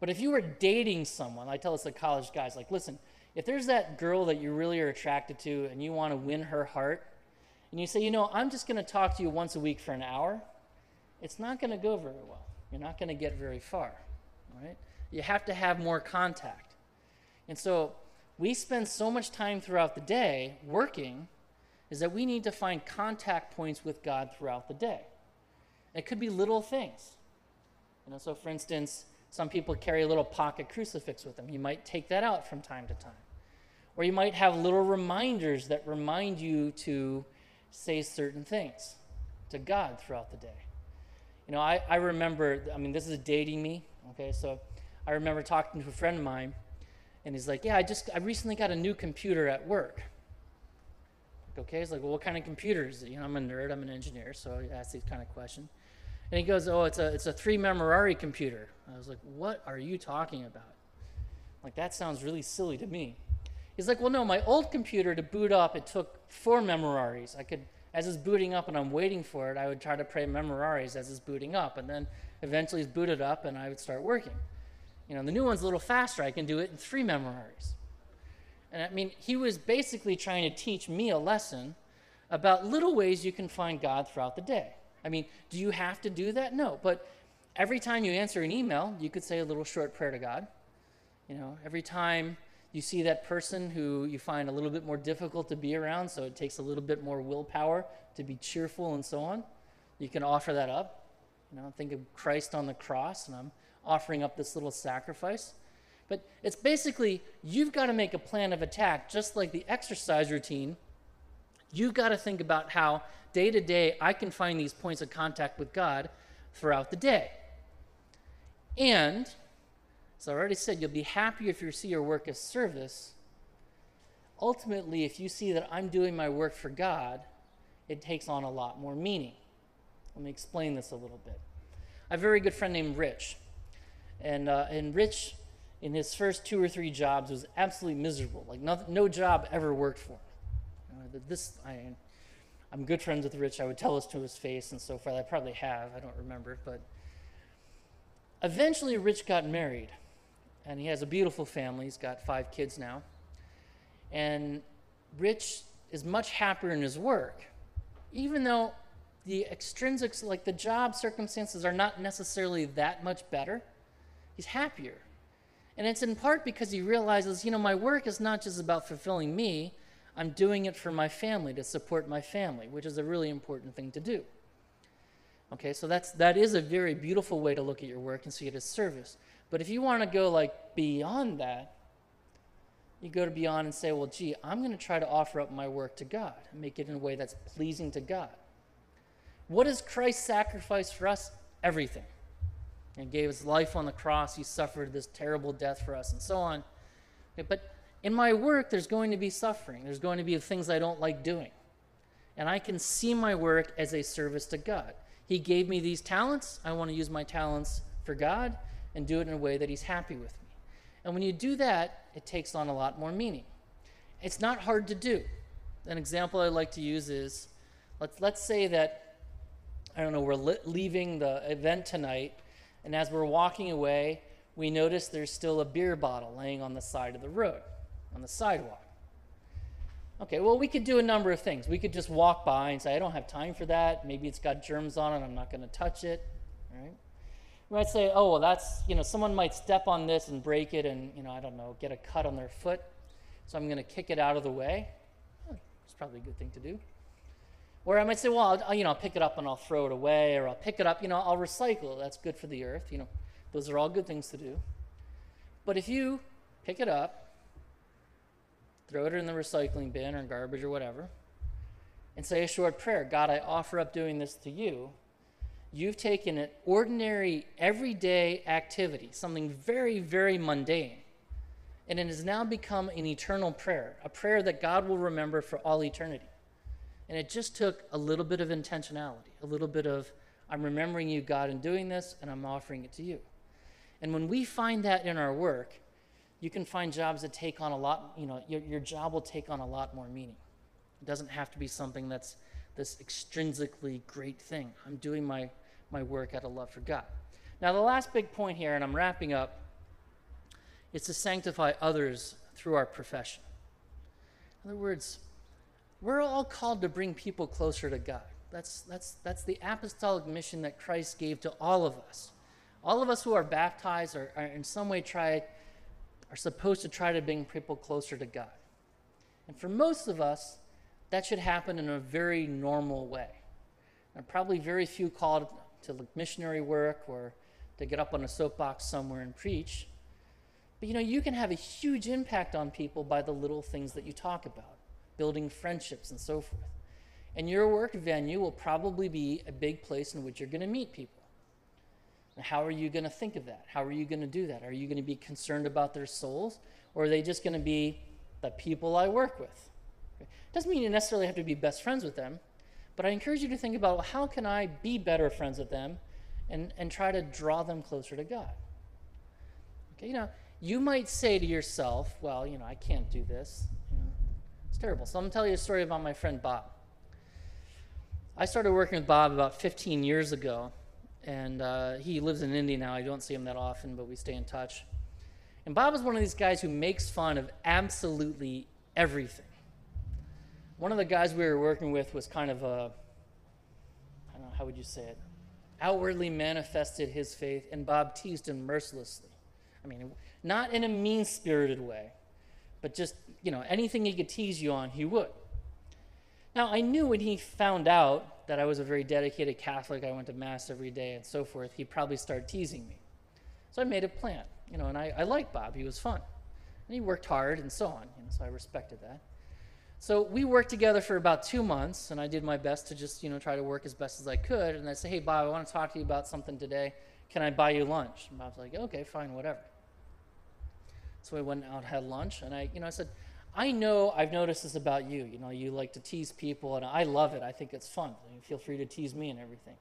But if you were dating someone, I tell this to college guys, like, listen, if there's that girl that you really are attracted to and you want to win her heart, and you say, you know, I'm just going to talk to you once a week for an hour, it's not going to go very well. You're not going to get very far, right? You have to have more contact. And so we spend so much time throughout the day working is that we need to find contact points with God throughout the day. It could be little things. You know, so for instance, some people carry a little pocket crucifix with them. You might take that out from time to time. Or you might have little reminders that remind you to say certain things to God throughout the day. You know, I, I remember, I mean, this is dating me, okay? So I remember talking to a friend of mine, and he's like, Yeah, I just, I recently got a new computer at work. Like, okay, he's like, Well, what kind of computer is it? You know, I'm a nerd, I'm an engineer, so I ask these kind of questions. And he goes, Oh, it's a, it's a three Memorare computer. I was like, What are you talking about? Like, that sounds really silly to me. He's like, well, no, my old computer to boot up, it took four memorares. I could, as it's booting up and I'm waiting for it, I would try to pray memorares as it's booting up, and then eventually it's booted up and I would start working. You know, the new one's a little faster. I can do it in three memorares. And I mean, he was basically trying to teach me a lesson about little ways you can find God throughout the day. I mean, do you have to do that? No. But every time you answer an email, you could say a little short prayer to God. You know, every time you see that person who you find a little bit more difficult to be around, so it takes a little bit more willpower to be cheerful and so on. You can offer that up. You know, think of Christ on the cross, and I'm offering up this little sacrifice. But it's basically you've got to make a plan of attack, just like the exercise routine. You've got to think about how day to day I can find these points of contact with God throughout the day. And so I already said you'll be happier if you see your work as service. Ultimately, if you see that I'm doing my work for God, it takes on a lot more meaning. Let me explain this a little bit. I have a very good friend named Rich. And, uh, and Rich, in his first two or three jobs, was absolutely miserable. Like, no, no job ever worked for him. This, I, I'm good friends with Rich. I would tell this to his face and so forth. I probably have. I don't remember. But eventually, Rich got married and he has a beautiful family. He's got five kids now. And Rich is much happier in his work, even though the extrinsics, like the job circumstances, are not necessarily that much better. He's happier. And it's in part because he realizes, you know, my work is not just about fulfilling me, I'm doing it for my family, to support my family, which is a really important thing to do. Okay, so that's, that is a very beautiful way to look at your work and see it as service. But if you want to go like beyond that, you go to beyond and say, well, gee, I'm going to try to offer up my work to God and make it in a way that's pleasing to God. What is Christ sacrifice for us? Everything. He gave his life on the cross. He suffered this terrible death for us and so on. But in my work, there's going to be suffering. There's going to be things I don't like doing. And I can see my work as a service to God. He gave me these talents. I want to use my talents for God and do it in a way that He's happy with me. And when you do that, it takes on a lot more meaning. It's not hard to do. an example I like to use is let's, let's say that, I don't know, we're li- leaving the event tonight, and as we're walking away, we notice there's still a beer bottle laying on the side of the road, on the sidewalk. Okay, well, we could do a number of things. We could just walk by and say, I don't have time for that. Maybe it's got germs on it. I'm not going to touch it. Right? We might say, oh, well, that's, you know, someone might step on this and break it and, you know, I don't know, get a cut on their foot. So I'm going to kick it out of the way. It's probably a good thing to do. Or I might say, well, I'll, you know, I'll pick it up and I'll throw it away, or I'll pick it up, you know, I'll recycle. That's good for the earth. You know, those are all good things to do. But if you pick it up, throw it in the recycling bin or garbage or whatever, and say a short prayer God, I offer up doing this to you. You've taken an ordinary, everyday activity, something very, very mundane, and it has now become an eternal prayer, a prayer that God will remember for all eternity. And it just took a little bit of intentionality, a little bit of, I'm remembering you, God, in doing this, and I'm offering it to you. And when we find that in our work, you can find jobs that take on a lot, you know, your, your job will take on a lot more meaning. It doesn't have to be something that's this extrinsically great thing. I'm doing my, my work out of love for God. Now, the last big point here, and I'm wrapping up, is to sanctify others through our profession. In other words, we're all called to bring people closer to God. That's, that's, that's the apostolic mission that Christ gave to all of us. All of us who are baptized are, are in some way try are supposed to try to bring people closer to God. And for most of us, that should happen in a very normal way. And probably very few called to missionary work or to get up on a soapbox somewhere and preach. But you know, you can have a huge impact on people by the little things that you talk about, building friendships and so forth. And your work venue will probably be a big place in which you're going to meet people. How are you going to think of that? How are you going to do that? Are you going to be concerned about their souls? Or are they just going to be the people I work with? Doesn't mean you necessarily have to be best friends with them, but I encourage you to think about how can I be better friends with them and, and try to draw them closer to God? Okay, you know, you might say to yourself, well, you know, I can't do this. You know, it's terrible. So I'm going to tell you a story about my friend Bob. I started working with Bob about 15 years ago and uh, he lives in Indy now. I don't see him that often, but we stay in touch. And Bob is one of these guys who makes fun of absolutely everything. One of the guys we were working with was kind of a, I don't know, how would you say it? Outwardly manifested his faith, and Bob teased him mercilessly. I mean, not in a mean spirited way, but just, you know, anything he could tease you on, he would. Now, I knew when he found out that I was a very dedicated Catholic, I went to Mass every day and so forth, he'd probably start teasing me. So I made a plan, you know, and I, I liked Bob. He was fun. And he worked hard and so on, you know, so I respected that. So we worked together for about two months, and I did my best to just, you know, try to work as best as I could. And I said, hey, Bob, I want to talk to you about something today. Can I buy you lunch? And Bob's like, okay, fine, whatever. So we went out, had lunch, and I, you know, I said, I know I've noticed this about you. You know, you like to tease people, and I love it. I think it's fun. feel free to tease me and everything.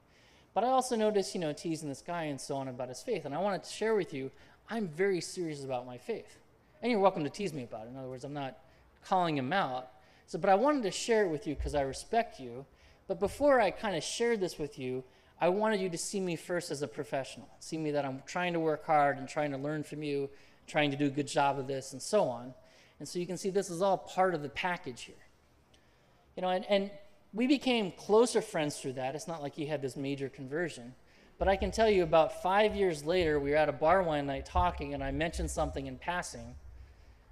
But I also noticed, you know, teasing this guy and so on about his faith. And I wanted to share with you, I'm very serious about my faith. And you're welcome to tease me about it. In other words, I'm not calling him out. So, but I wanted to share it with you because I respect you. But before I kind of shared this with you, I wanted you to see me first as a professional. See me that I'm trying to work hard and trying to learn from you, trying to do a good job of this, and so on. And so you can see this is all part of the package here. You know, and, and we became closer friends through that. It's not like he had this major conversion. But I can tell you about five years later, we were at a bar one night talking, and I mentioned something in passing,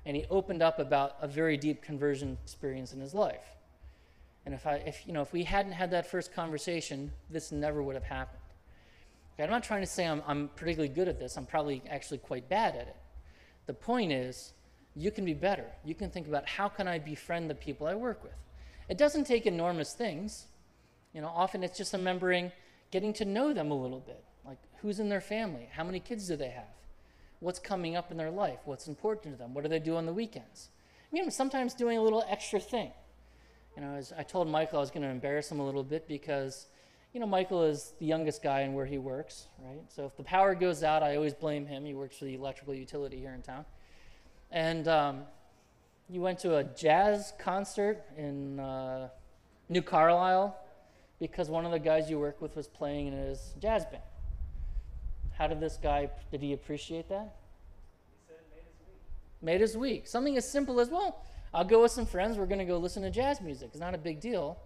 and he opened up about a very deep conversion experience in his life. And if, I, if, you know, if we hadn't had that first conversation, this never would have happened. Okay, I'm not trying to say I'm, I'm particularly good at this. I'm probably actually quite bad at it. The point is, you can be better. You can think about how can I befriend the people I work with. It doesn't take enormous things. You know, often it's just remembering getting to know them a little bit. Like who's in their family? How many kids do they have? What's coming up in their life? What's important to them? What do they do on the weekends? I mean, sometimes doing a little extra thing. You know, I told Michael I was going to embarrass him a little bit because, you know, Michael is the youngest guy in where he works, right? So if the power goes out, I always blame him. He works for the electrical utility here in town. And um, you went to a jazz concert in uh, New Carlisle because one of the guys you work with was playing in his jazz band. How did this guy, did he appreciate that? He said it made his week. Made his week. Something as simple as, well, I'll go with some friends, we're going to go listen to jazz music. It's not a big deal.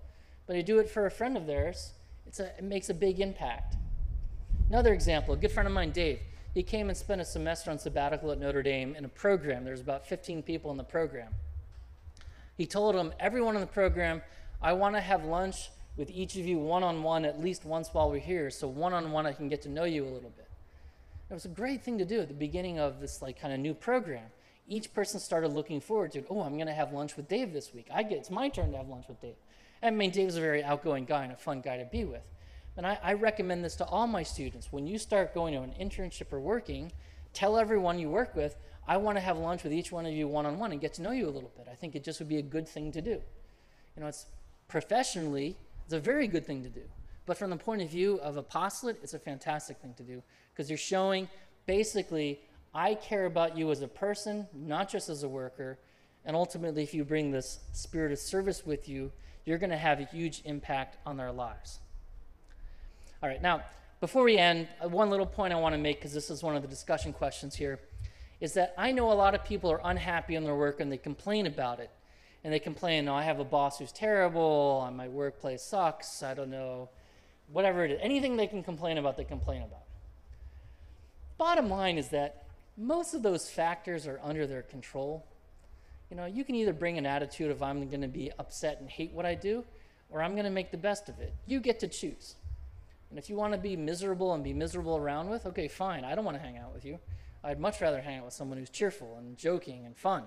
But you do it for a friend of theirs, it's a, it makes a big impact. Another example, a good friend of mine, Dave, he came and spent a semester on sabbatical at Notre Dame in a program. There was about 15 people in the program. He told them, everyone in the program, I want to have lunch with each of you one on one at least once while we're here, so one on one I can get to know you a little bit. It was a great thing to do at the beginning of this like kind of new program. Each person started looking forward to, oh, I'm going to have lunch with Dave this week. I get it's my turn to have lunch with Dave. I mean, Dave's a very outgoing guy and a fun guy to be with. And I, I recommend this to all my students. When you start going to an internship or working, tell everyone you work with, I want to have lunch with each one of you one on one and get to know you a little bit. I think it just would be a good thing to do. You know, it's professionally, it's a very good thing to do. But from the point of view of apostolate, it's a fantastic thing to do because you're showing basically, I care about you as a person, not just as a worker. And ultimately, if you bring this spirit of service with you, you're going to have a huge impact on their lives. All right, now, before we end, uh, one little point I want to make, because this is one of the discussion questions here, is that I know a lot of people are unhappy in their work and they complain about it. And they complain, oh, I have a boss who's terrible, my workplace sucks, I don't know, whatever it is. Anything they can complain about, they complain about. Bottom line is that most of those factors are under their control. You know, you can either bring an attitude of I'm going to be upset and hate what I do, or I'm going to make the best of it. You get to choose. And if you want to be miserable and be miserable around with, okay, fine. I don't want to hang out with you. I'd much rather hang out with someone who's cheerful and joking and fun.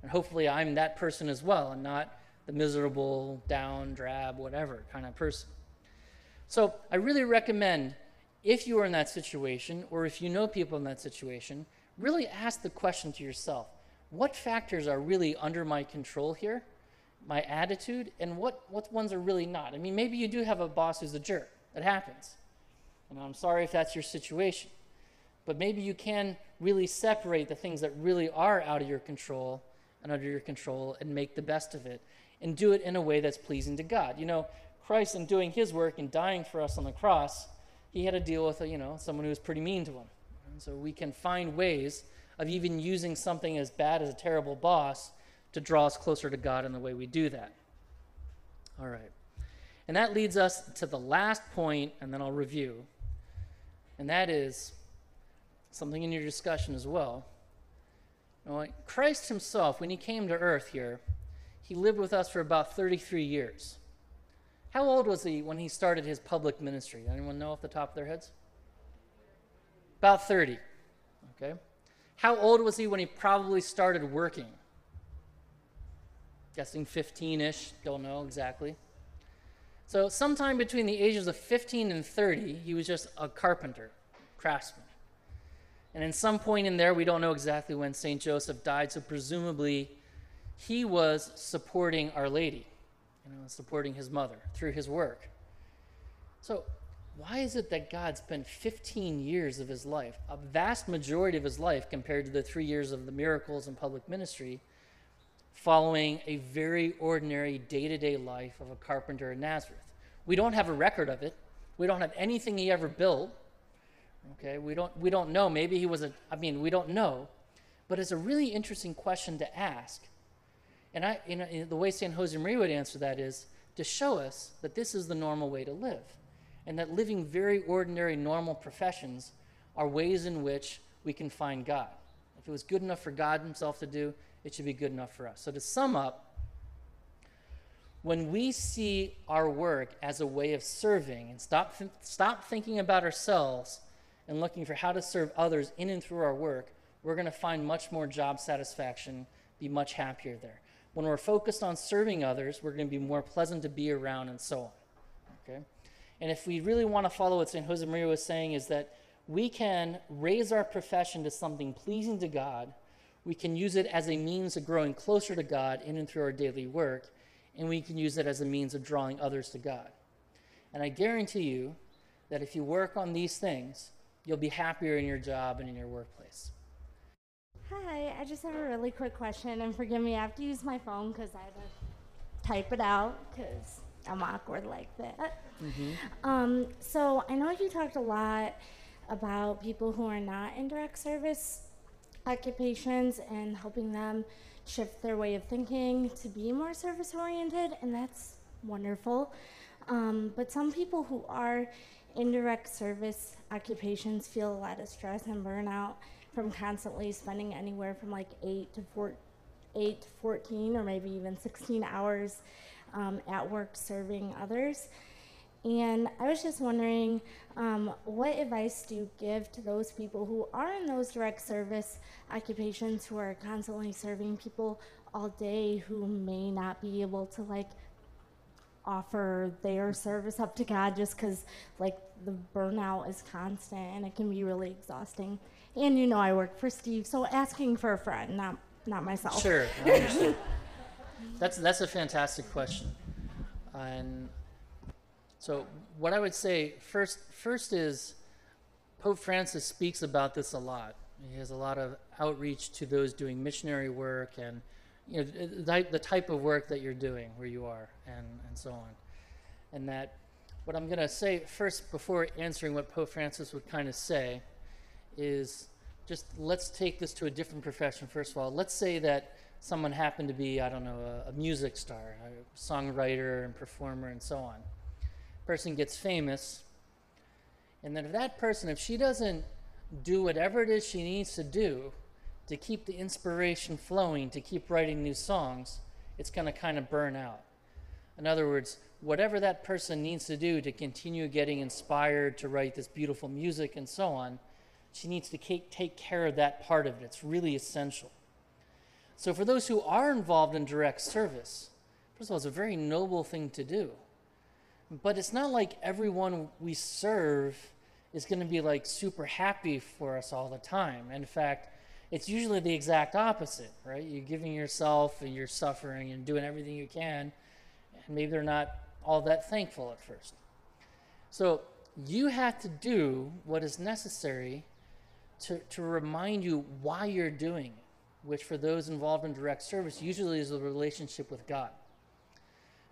And hopefully I'm that person as well and not the miserable, down, drab, whatever kind of person. So I really recommend if you are in that situation or if you know people in that situation, really ask the question to yourself what factors are really under my control here, my attitude, and what, what ones are really not? I mean, maybe you do have a boss who's a jerk. That happens. And I'm sorry if that's your situation. But maybe you can really separate the things that really are out of your control and under your control and make the best of it and do it in a way that's pleasing to God. You know, Christ in doing his work and dying for us on the cross, he had to deal with, you know, someone who was pretty mean to him. And so we can find ways of even using something as bad as a terrible boss to draw us closer to God in the way we do that. All right. And that leads us to the last point, and then I'll review. And that is something in your discussion as well. Christ himself, when he came to earth here, he lived with us for about 33 years. How old was he when he started his public ministry? Anyone know off the top of their heads? About 30. Okay. How old was he when he probably started working? Guessing 15 ish, don't know exactly. So, sometime between the ages of 15 and 30, he was just a carpenter, craftsman. And in some point in there, we don't know exactly when St. Joseph died, so presumably he was supporting Our Lady, you know, supporting his mother through his work. So, why is it that God spent 15 years of his life, a vast majority of his life compared to the three years of the miracles and public ministry, following a very ordinary day to day life of a carpenter in Nazareth. We don't have a record of it. We don't have anything he ever built. Okay, we don't, we don't know. Maybe he was a, I mean, we don't know. But it's a really interesting question to ask. And I, you know, the way San Josemaria would answer that is to show us that this is the normal way to live. And that living very ordinary, normal professions are ways in which we can find God. If it was good enough for God Himself to do, it should be good enough for us. So, to sum up, when we see our work as a way of serving and stop, th- stop thinking about ourselves and looking for how to serve others in and through our work, we're going to find much more job satisfaction, be much happier there. When we're focused on serving others, we're going to be more pleasant to be around and so on. Okay? And if we really want to follow what St. Josemaria was saying, is that we can raise our profession to something pleasing to God we can use it as a means of growing closer to God in and through our daily work, and we can use it as a means of drawing others to God. And I guarantee you that if you work on these things, you'll be happier in your job and in your workplace. Hi, I just have a really quick question, and forgive me, I have to use my phone because I have to type it out because I'm awkward like that. Um, so I know you talked a lot about people who are not in direct service occupations and helping them shift their way of thinking to be more service oriented, and that's wonderful. Um, but some people who are in direct service occupations feel a lot of stress and burnout from constantly spending anywhere from like eight to four, eight to 14 or maybe even 16 hours um, at work serving others. And I was just wondering, um, what advice do you give to those people who are in those direct service occupations who are constantly serving people all day who may not be able to like offer their service up to God just because like the burnout is constant and it can be really exhausting. And you know I work for Steve, so asking for a friend, not not myself. Sure, I that's that's a fantastic question, and so what I would say first first is Pope Francis speaks about this a lot. He has a lot of outreach to those doing missionary work and you know the, type- the type of work that you're doing where you are and and so on, and that what I'm going to say first before answering what Pope Francis would kind of say is just let's take this to a different profession. First of all let's say that someone happened to be i don't know a, a music star a songwriter and performer and so on. Person gets famous and then if that person if she doesn't do whatever it is she needs to do to keep the inspiration flowing to keep writing new songs it's going to kind of burn out. In other words whatever that person needs to do to continue getting inspired to write this beautiful music and so on she needs to take, care of that part of it. It's really essential. So, for those who are involved in direct service, first of all, it's a very noble thing to do. But it's not like everyone we serve is going to be like super happy for us all the time. In fact, it's usually the exact opposite, right? You're giving yourself and you're suffering and doing everything you can, and maybe they're not all that thankful at first. So, you have to do what is necessary to, to remind you why you're doing it, which for those involved in direct service usually is a relationship with God.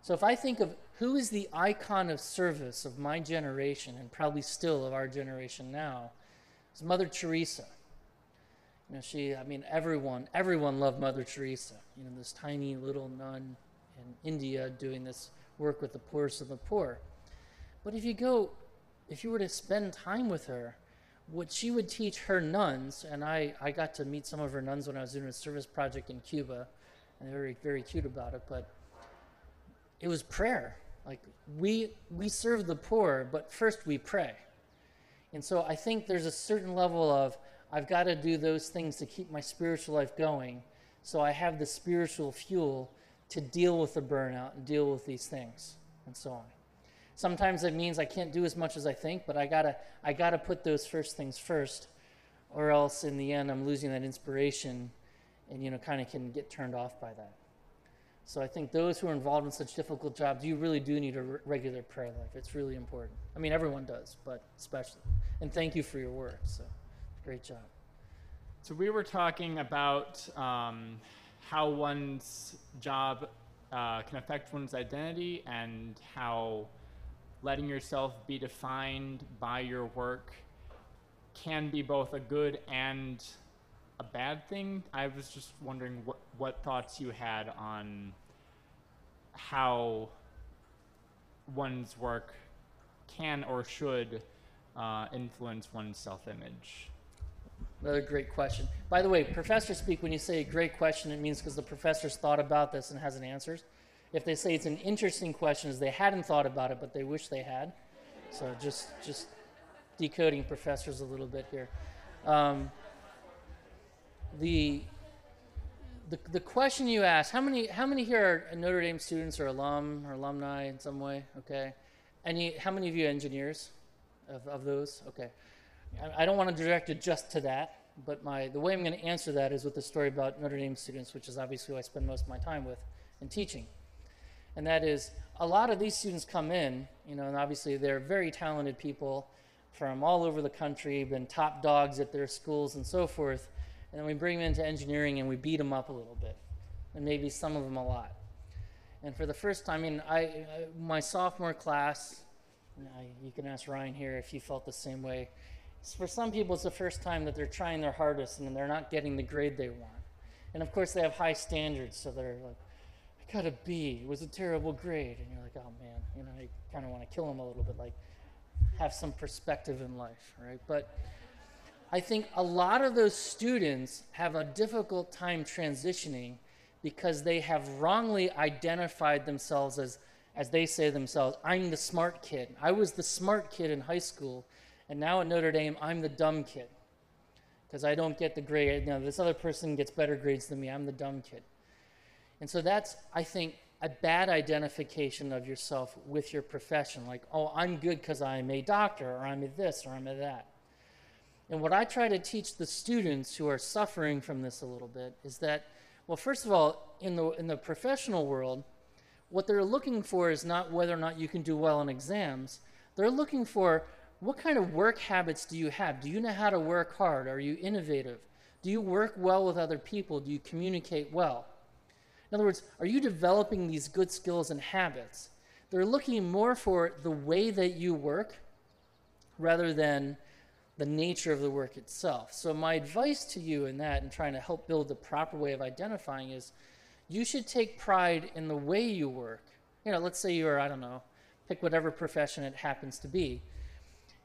So if I think of who is the icon of service of my generation, and probably still of our generation now, is Mother Teresa. You know, she, I mean, everyone, everyone loved Mother Teresa. You know, this tiny little nun in India doing this work with the poorest of the poor. But if you go, if you were to spend time with her, what she would teach her nuns, and I, I got to meet some of her nuns when I was doing a service project in Cuba, and they were very, very cute about it, but it was prayer. Like we we serve the poor, but first we pray. And so I think there's a certain level of I've got to do those things to keep my spiritual life going. So I have the spiritual fuel to deal with the burnout and deal with these things and so on. Sometimes it means I can't do as much as I think, but I gotta I gotta put those first things first, or else in the end I'm losing that inspiration, and you know kind of can get turned off by that. So I think those who are involved in such difficult jobs, you really do need a re- regular prayer life. It's really important. I mean, everyone does, but especially. And thank you for your work. So, great job. So we were talking about um, how one's job uh, can affect one's identity and how letting yourself be defined by your work can be both a good and a bad thing. I was just wondering what, what thoughts you had on how one's work can or should uh, influence one's self-image. Another great question. By the way, professor speak, when you say a great question, it means because the professor's thought about this and has an answers. If they say it's an interesting question, is they hadn't thought about it, but they wish they had. So just just decoding professors a little bit here. Um, the, the the question you asked, how many how many here are Notre Dame students or alum or alumni in some way? Okay, any how many of you engineers of, of those? Okay, I, I don't want to direct it just to that, but my the way I'm going to answer that is with the story about Notre Dame students, which is obviously who I spend most of my time with in teaching and that is a lot of these students come in, you know, and obviously they're very talented people from all over the country, been top dogs at their schools and so forth, And then we bring them into engineering and we beat them up a little bit, and maybe some of them a lot. And for the first time, I mean, I, I my sophomore class, you can ask Ryan here if you felt the same way. For some people, it's the first time that they're trying their hardest and they're not getting the grade they want. And of course, they have high standards, so they're like, I got a B. It was a terrible grade. And you're like, oh man, you know, you kind of want to kill them a little bit, like, have some perspective in life, right? But I think a lot of those students have a difficult time transitioning because they have wrongly identified themselves as, as they say themselves, I'm the smart kid. I was the smart kid in high school, and now at Notre Dame, I'm the dumb kid because I don't get the grade. You know, this other person gets better grades than me. I'm the dumb kid. And so that's, I think, a bad identification of yourself with your profession. Like, oh, I'm good because I'm a doctor, or I'm a this, or I'm a that. And what I try to teach the students who are suffering from this a little bit is that, well, first of all, in the, in the professional world, what they're looking for is not whether or not you can do well on exams. They're looking for what kind of work habits do you have? Do you know how to work hard? Are you innovative? Do you work well with other people? Do you communicate well? In other words, are you developing these good skills and habits? They're looking more for the way that you work rather than the nature of the work itself. So, my advice to you in that and trying to help build the proper way of identifying is you should take pride in the way you work. You know, let's say you're, I don't know, pick whatever profession it happens to be.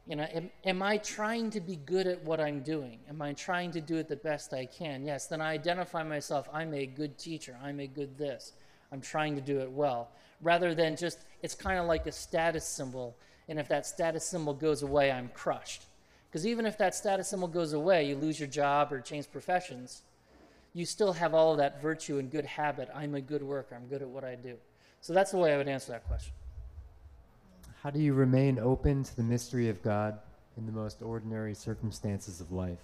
You know, am, am, I trying to be good at what I'm doing? Am I trying to do it the best I can? Yes, then I identify myself, I'm a good teacher, I'm a good this, I'm trying to do it well. Rather than just, it's kind of like a status symbol, and if that status symbol goes away, I'm crushed. Because even if that status symbol goes away, you lose your job or change professions, you still have all of that virtue and good habit. I'm a good worker, I'm good at what I do. So that's the way I would answer that question. How do you remain open to the mystery of God in the most ordinary circumstances of life?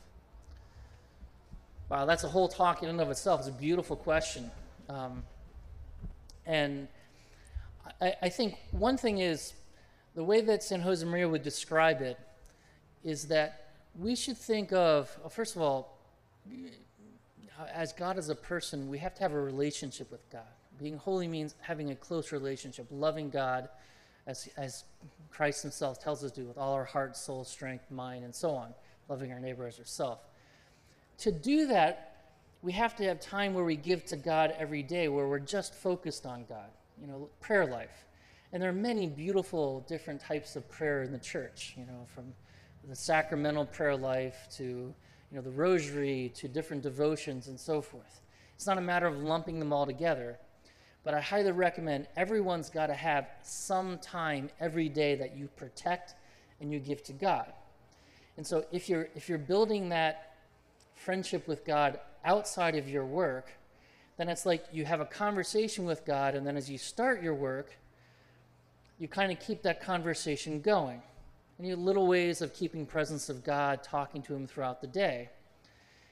Wow, that's a whole talk in and of itself. It's a beautiful question. Um, and I, I, think one thing is the way that San Josemaria would describe it is that we should think of, well, first of all, as God as a person, we have to have a relationship with God. Being holy means having a close relationship, loving God as, as Christ himself tells us to do with all our heart, soul, strength, mind, and so on, loving our neighbor as ourselves. To do that, we have to have time where we give to God every day, where we're just focused on God. You know, prayer life. And there are many beautiful different types of prayer in the church, you know, from the sacramental prayer life to, you know, the rosary to different devotions and so forth. It's not a matter of lumping them all together. But I highly recommend everyone's got to have some time every day that you protect and you give to God. And so if you're if you're building that friendship with God outside of your work, then it's like you have a conversation with God and then as you start your work, you kind of keep that conversation going. And you have little ways of keeping presence of God, talking to him throughout the day.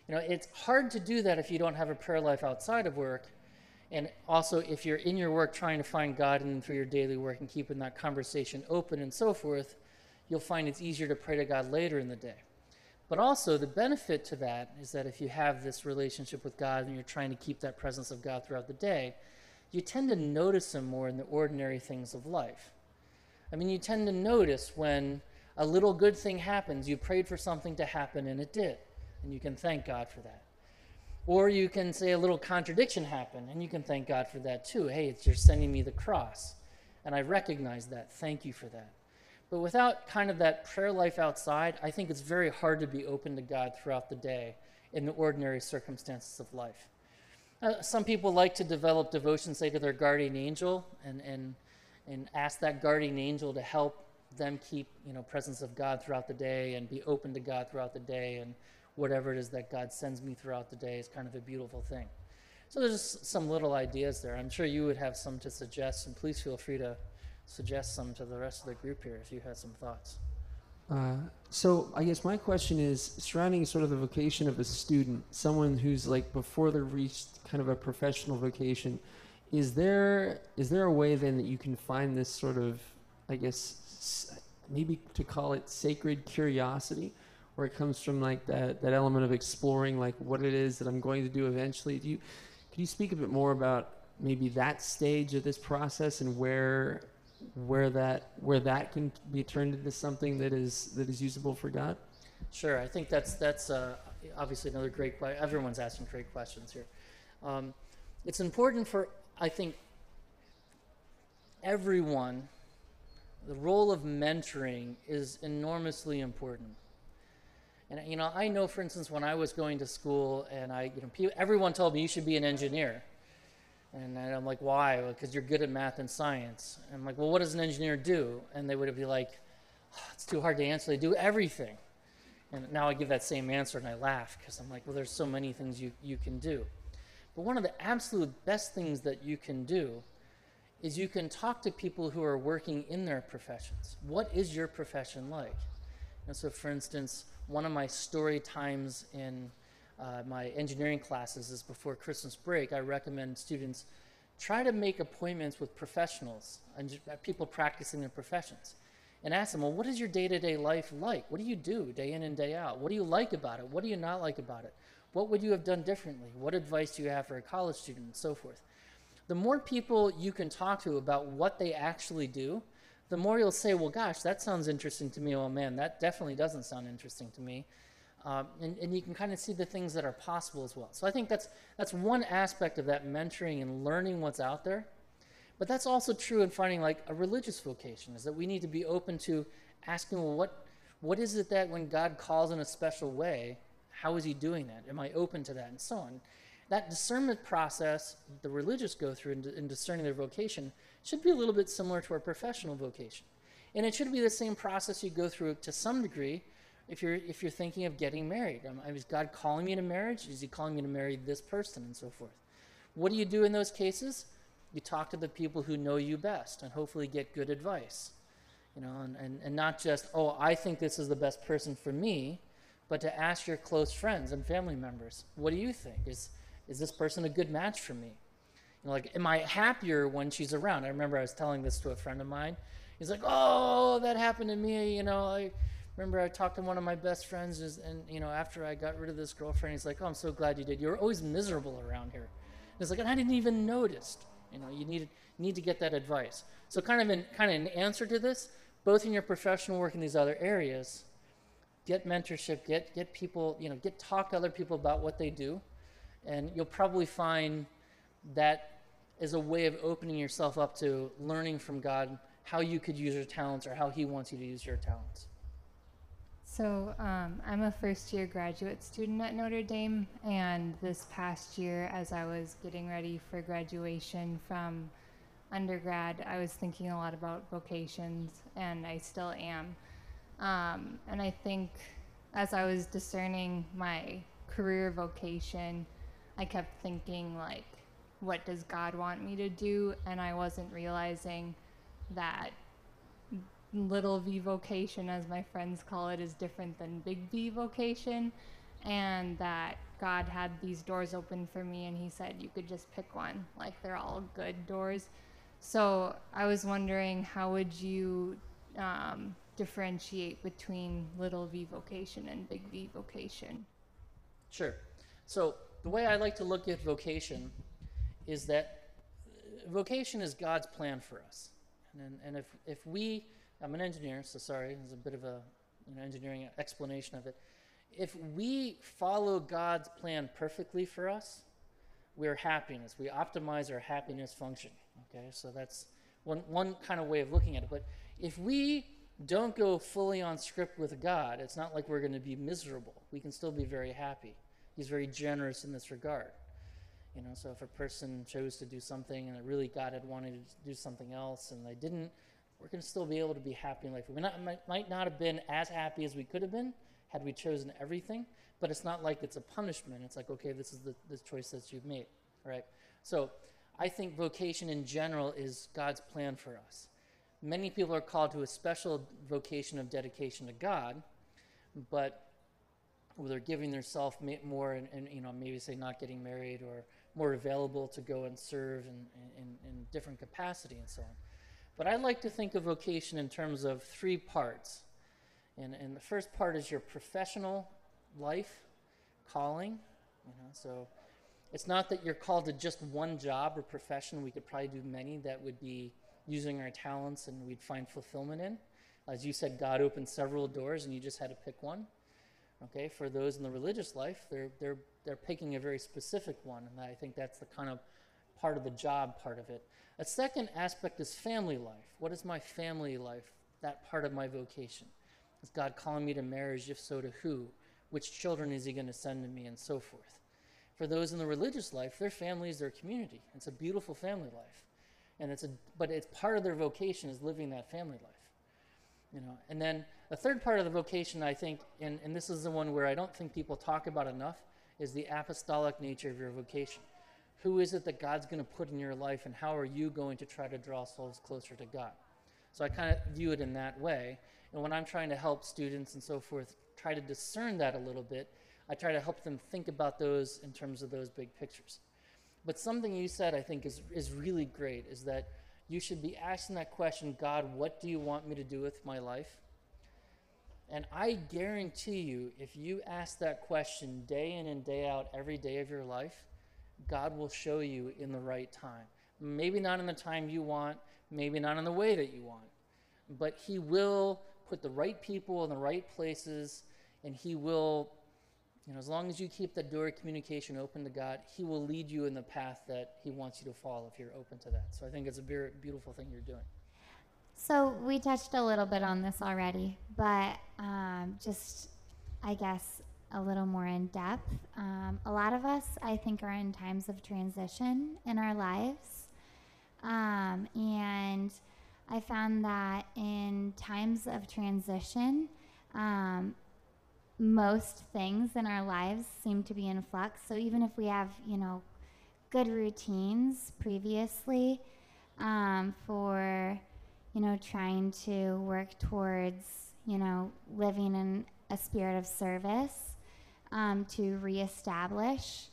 You know, it's hard to do that if you don't have a prayer life outside of work. And also, if you're in your work trying to find God and through your daily work and keeping that conversation open and so forth, you'll find it's easier to pray to God later in the day. But also, the benefit to that is that if you have this relationship with God and you're trying to keep that presence of God throughout the day, you tend to notice Him more in the ordinary things of life. I mean, you tend to notice when a little good thing happens, you prayed for something to happen and it did, and you can thank God for that. Or you can say a little contradiction happened, and you can thank God for that too. Hey, you're sending me the cross, and I recognize that. Thank you for that. But without kind of that prayer life outside, I think it's very hard to be open to God throughout the day in the ordinary circumstances of life. Uh, some people like to develop devotion, say, to their guardian angel, and, and, and ask that guardian angel to help them keep, you know, presence of God throughout the day and be open to God throughout the day and whatever it is that God sends me throughout the day is kind of a beautiful thing. So there's just some little ideas there. I'm sure you would have some to suggest, and please feel free to suggest some to the rest of the group here if you had some thoughts. Uh, so I guess my question is surrounding sort of the vocation of a student, someone who's like before they reached kind of a professional vocation. Is there is there a way then that you can find this sort of, I guess, maybe to call it sacred curiosity, or it comes from like that that element of exploring like what it is that I'm going to do eventually. Do you could you speak a bit more about maybe that stage of this process and where where that where that can be turned into something that is that is usable for God? Sure, I think that's that's uh, obviously another great question. Everyone's asking great questions here. Um, it's important for I think everyone. The role of mentoring is enormously important. And you know, I know, for instance, when I was going to school, and I, you know, everyone told me you should be an engineer, and I'm like, why? Because you're good at math and science. And I'm like, well, what does an engineer do? And they would be like, oh, it's too hard to answer. They do everything. And now I give that same answer and I laugh because I'm like, well, there's so many things you, you can do. But one of the absolute best things that you can do is you can talk to people who are working in their professions. What is your profession like? And so, for instance, one of my story times in uh, my engineering classes is before Christmas break. I recommend students try to make appointments with professionals and uh, people practicing their professions and ask them, well, what is your day to day life like? What do you do day in and day out? What do you like about it? What do you not like about it? What would you have done differently? What advice do you have for a college student, and so forth? The more people you can talk to about what they actually do, the more you'll say, well, gosh, that sounds interesting to me. Oh, man, that definitely doesn't sound interesting to me. Um, and, and you can kind of see the things that are possible as well. So I think that's, that's one aspect of that mentoring and learning what's out there. But that's also true in finding like a religious vocation, is that we need to be open to asking, well, what, what is it that when God calls in a special way, how is he doing that? Am I open to that? And so on. That discernment process the religious go through in, in discerning their vocation should be a little bit similar to our professional vocation. And it should be the same process you go through to some degree if you're if you're thinking of getting married. Um, is God calling me to marriage? Is He calling me to marry this person and so forth? What do you do in those cases? You talk to the people who know you best and hopefully get good advice. You know, and, and, and not just, oh, I think this is the best person for me, but to ask your close friends and family members, what do you think? Is is this person a good match for me? You know, like, am I happier when she's around? I remember I was telling this to a friend of mine. He's like, oh, that happened to me. You know, I remember I talked to one of my best friends, and, you know, after I got rid of this girlfriend, he's like, oh, I'm so glad you did. You were always miserable around here. And it's like, and I didn't even notice. You know, you need, need to get that advice. So, kind of in kind of an answer to this, both in your professional work in these other areas, get mentorship, get get people, you know, get talk to other people about what they do, and you'll probably find that is a way of opening yourself up to learning from God how you could use your talents or how He wants you to use your talents. So, um, I'm a first year graduate student at Notre Dame, and this past year, as I was getting ready for graduation from undergrad, I was thinking a lot about vocations, and I still am. Um, and I think as I was discerning my career vocation, I kept thinking, like, what does God want me to do? And I wasn't realizing that little V vocation, as my friends call it, is different than big V vocation. And that God had these doors open for me, and He said you could just pick one. Like they're all good doors. So I was wondering, how would you um, differentiate between little V vocation and big V vocation? Sure. So the way I like to look at vocation is that vocation is God's plan for us. And, and if, if we, I'm an engineer, so sorry, there's a bit of a you know, engineering explanation of it. If we follow God's plan perfectly for us, we're happiness. We optimize our happiness function. Okay, so that's one, one kind of way of looking at it. But if we don't go fully on script with God, it's not like we're going to be miserable. We can still be very happy. He's very generous in this regard. You know, so if a person chose to do something and really God had wanted to do something else and they didn't, we're going to still be able to be happy in life. We not, might, might not have been as happy as we could have been had we chosen everything, but it's not like it's a punishment. It's like, okay, this is the, the choice that you've made, right? So I think vocation in general is God's plan for us. Many people are called to a special vocation of dedication to God, but where they're giving themselves more and, and, you know maybe say not getting married or more available to go and serve in, in, in different capacity and so on. But I like to think of vocation in terms of three parts. And, and the first part is your professional life, calling. You know, so it's not that you're called to just one job or profession. We could probably do many that would be using our talents and we'd find fulfillment in. As you said, God opened several doors and you just had to pick one. Okay, for those in the religious life, they're, they're, they're picking a very specific one, and I think that's the kind of part of the job part of it. A second aspect is family life. What is my family life? That part of my vocation. Is God calling me to marriage? If so, to who? Which children is He going to send to me, and so forth. For those in the religious life, their family is their community. It's a beautiful family life, and it's a but it's part of their vocation is living that family life. You know, and then a third part of the vocation, I think, and, and this is the one where I don't think people talk about enough, is the apostolic nature of your vocation. Who is it that God's going to put in your life, and how are you going to try to draw souls closer to God? So I kind of view it in that way. And when I'm trying to help students and so forth try to discern that a little bit, I try to help them think about those in terms of those big pictures. But something you said I think is, is really great is that you should be asking that question God, what do you want me to do with my life? And I guarantee you, if you ask that question day in and day out, every day of your life, God will show you in the right time. Maybe not in the time you want, maybe not in the way that you want, but He will put the right people in the right places, and He will, you know, as long as you keep that door of communication open to God, He will lead you in the path that He wants you to follow if you're open to that. So I think it's a beautiful thing you're doing. So we touched a little bit on this already, but um, just, I guess, a little more in depth. Um, a lot of us, I think, are in times of transition in our lives. Um, and I found that in times of transition, um, most things in our lives seem to be in flux. So even if we have, you know, good routines previously um, for you know, trying to work towards, you know, living in a spirit of service um, to reestablish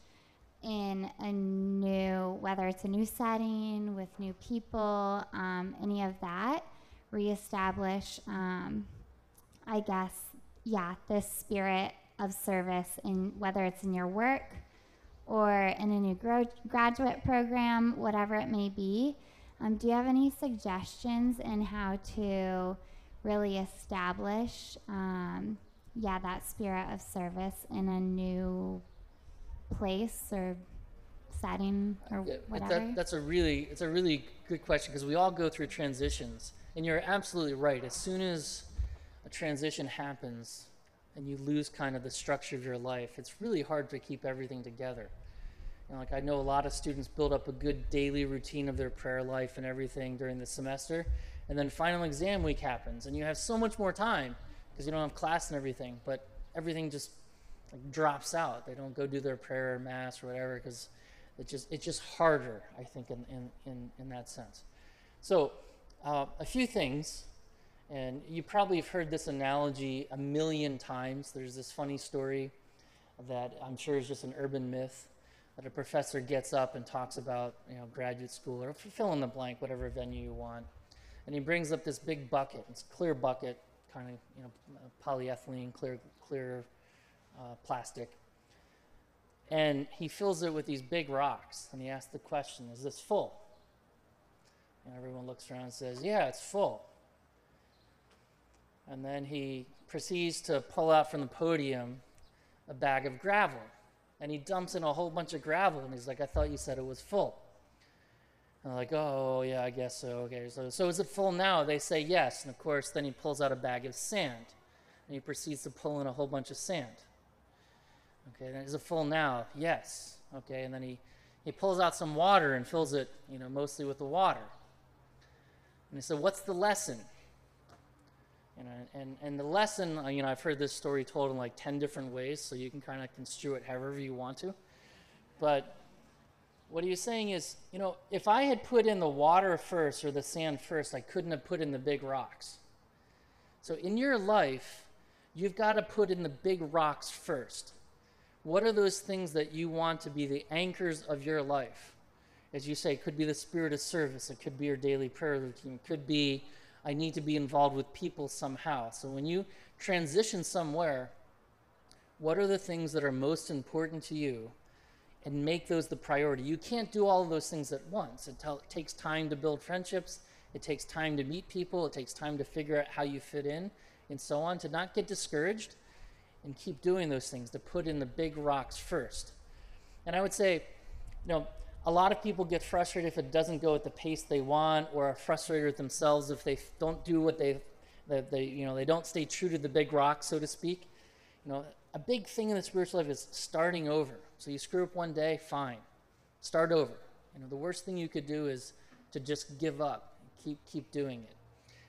in a new, whether it's a new setting with new people, um, any of that, reestablish, um, I guess, yeah, this spirit of service in whether it's in your work or in a new gro- graduate program, whatever it may be. Um, do you have any suggestions in how to really establish, um, yeah, that spirit of service in a new place or setting or Yeah, whatever? That, that's a really it's a really good question because we all go through transitions, and you're absolutely right. As soon as a transition happens and you lose kind of the structure of your life, it's really hard to keep everything together. Like I know a lot of students build up a good daily routine of their prayer life and everything during the semester, and then final exam week happens, and you have so much more time because you don't have class and everything, but everything just like drops out. They don't go do their prayer or mass or whatever because it just it's just harder, I think, in in in, in that sense. So, uh, a few things, and you probably have heard this analogy a million times. There's this funny story that I'm sure is just an urban myth that a professor gets up and talks about, you know, graduate school or fill in the blank, whatever venue you want, and he brings up this big bucket. It's a clear bucket, kind of, you know, polyethylene, clear, clear uh, plastic, and he fills it with these big rocks. And he asks the question, "Is this full?" And everyone looks around and says, "Yeah, it's full." And then he proceeds to pull out from the podium a bag of gravel and he dumps in a whole bunch of gravel and he's like i thought you said it was full. And they're like oh yeah i guess so okay so, so is it full now? They say yes and of course then he pulls out a bag of sand and he proceeds to pull in a whole bunch of sand. Okay then is it full now? Yes okay and then he he pulls out some water and fills it you know mostly with the water. And he said what's the lesson and, and the lesson, uh, you know, I've heard this story told in like 10 different ways, so you can kind of construe it however you want to. But what he was saying is, you know, if I had put in the water first or the sand first, I couldn't have put in the big rocks. So in your life, you've got to put in the big rocks first. What are those things that you want to be the anchors of your life? As you say, it could be the spirit of service, it could be your daily prayer routine, it could be I need to be involved with people somehow. So when you transition somewhere, what are the things that are most important to you? And make those the priority. You can't do all of those things at once. It, it takes time to build friendships. It takes time to meet people. It takes time to figure out how you fit in and so on. To not get discouraged and keep doing those things, to put in the big rocks first. And I would say, you know, a lot of people get frustrated if it doesn't go at the pace they want, or are frustrated with themselves if they don't do what they, they, they you know, they don't stay true to the big rock, so to speak. You know, a big thing in the spiritual life is starting over. So you screw up one day, fine, start over. You know, the worst thing you could do is to just give up, keep keep doing it,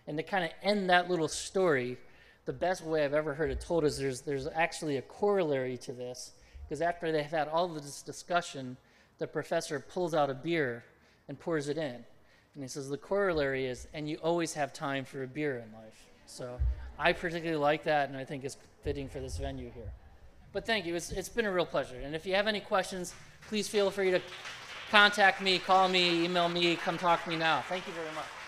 and to kind of end that little story. The best way I've ever heard it told is there's there's actually a corollary to this because after they've had all of this discussion, the professor pulls out a beer and pours it in. And he says the corollary is, and you always have time for a beer in life. So I particularly like that, and I think it's fitting for this venue here. But thank you. It's, it's been a real pleasure. And if you have any questions, please feel free to contact me, call me, email me, come talk to me now. Thank you very much.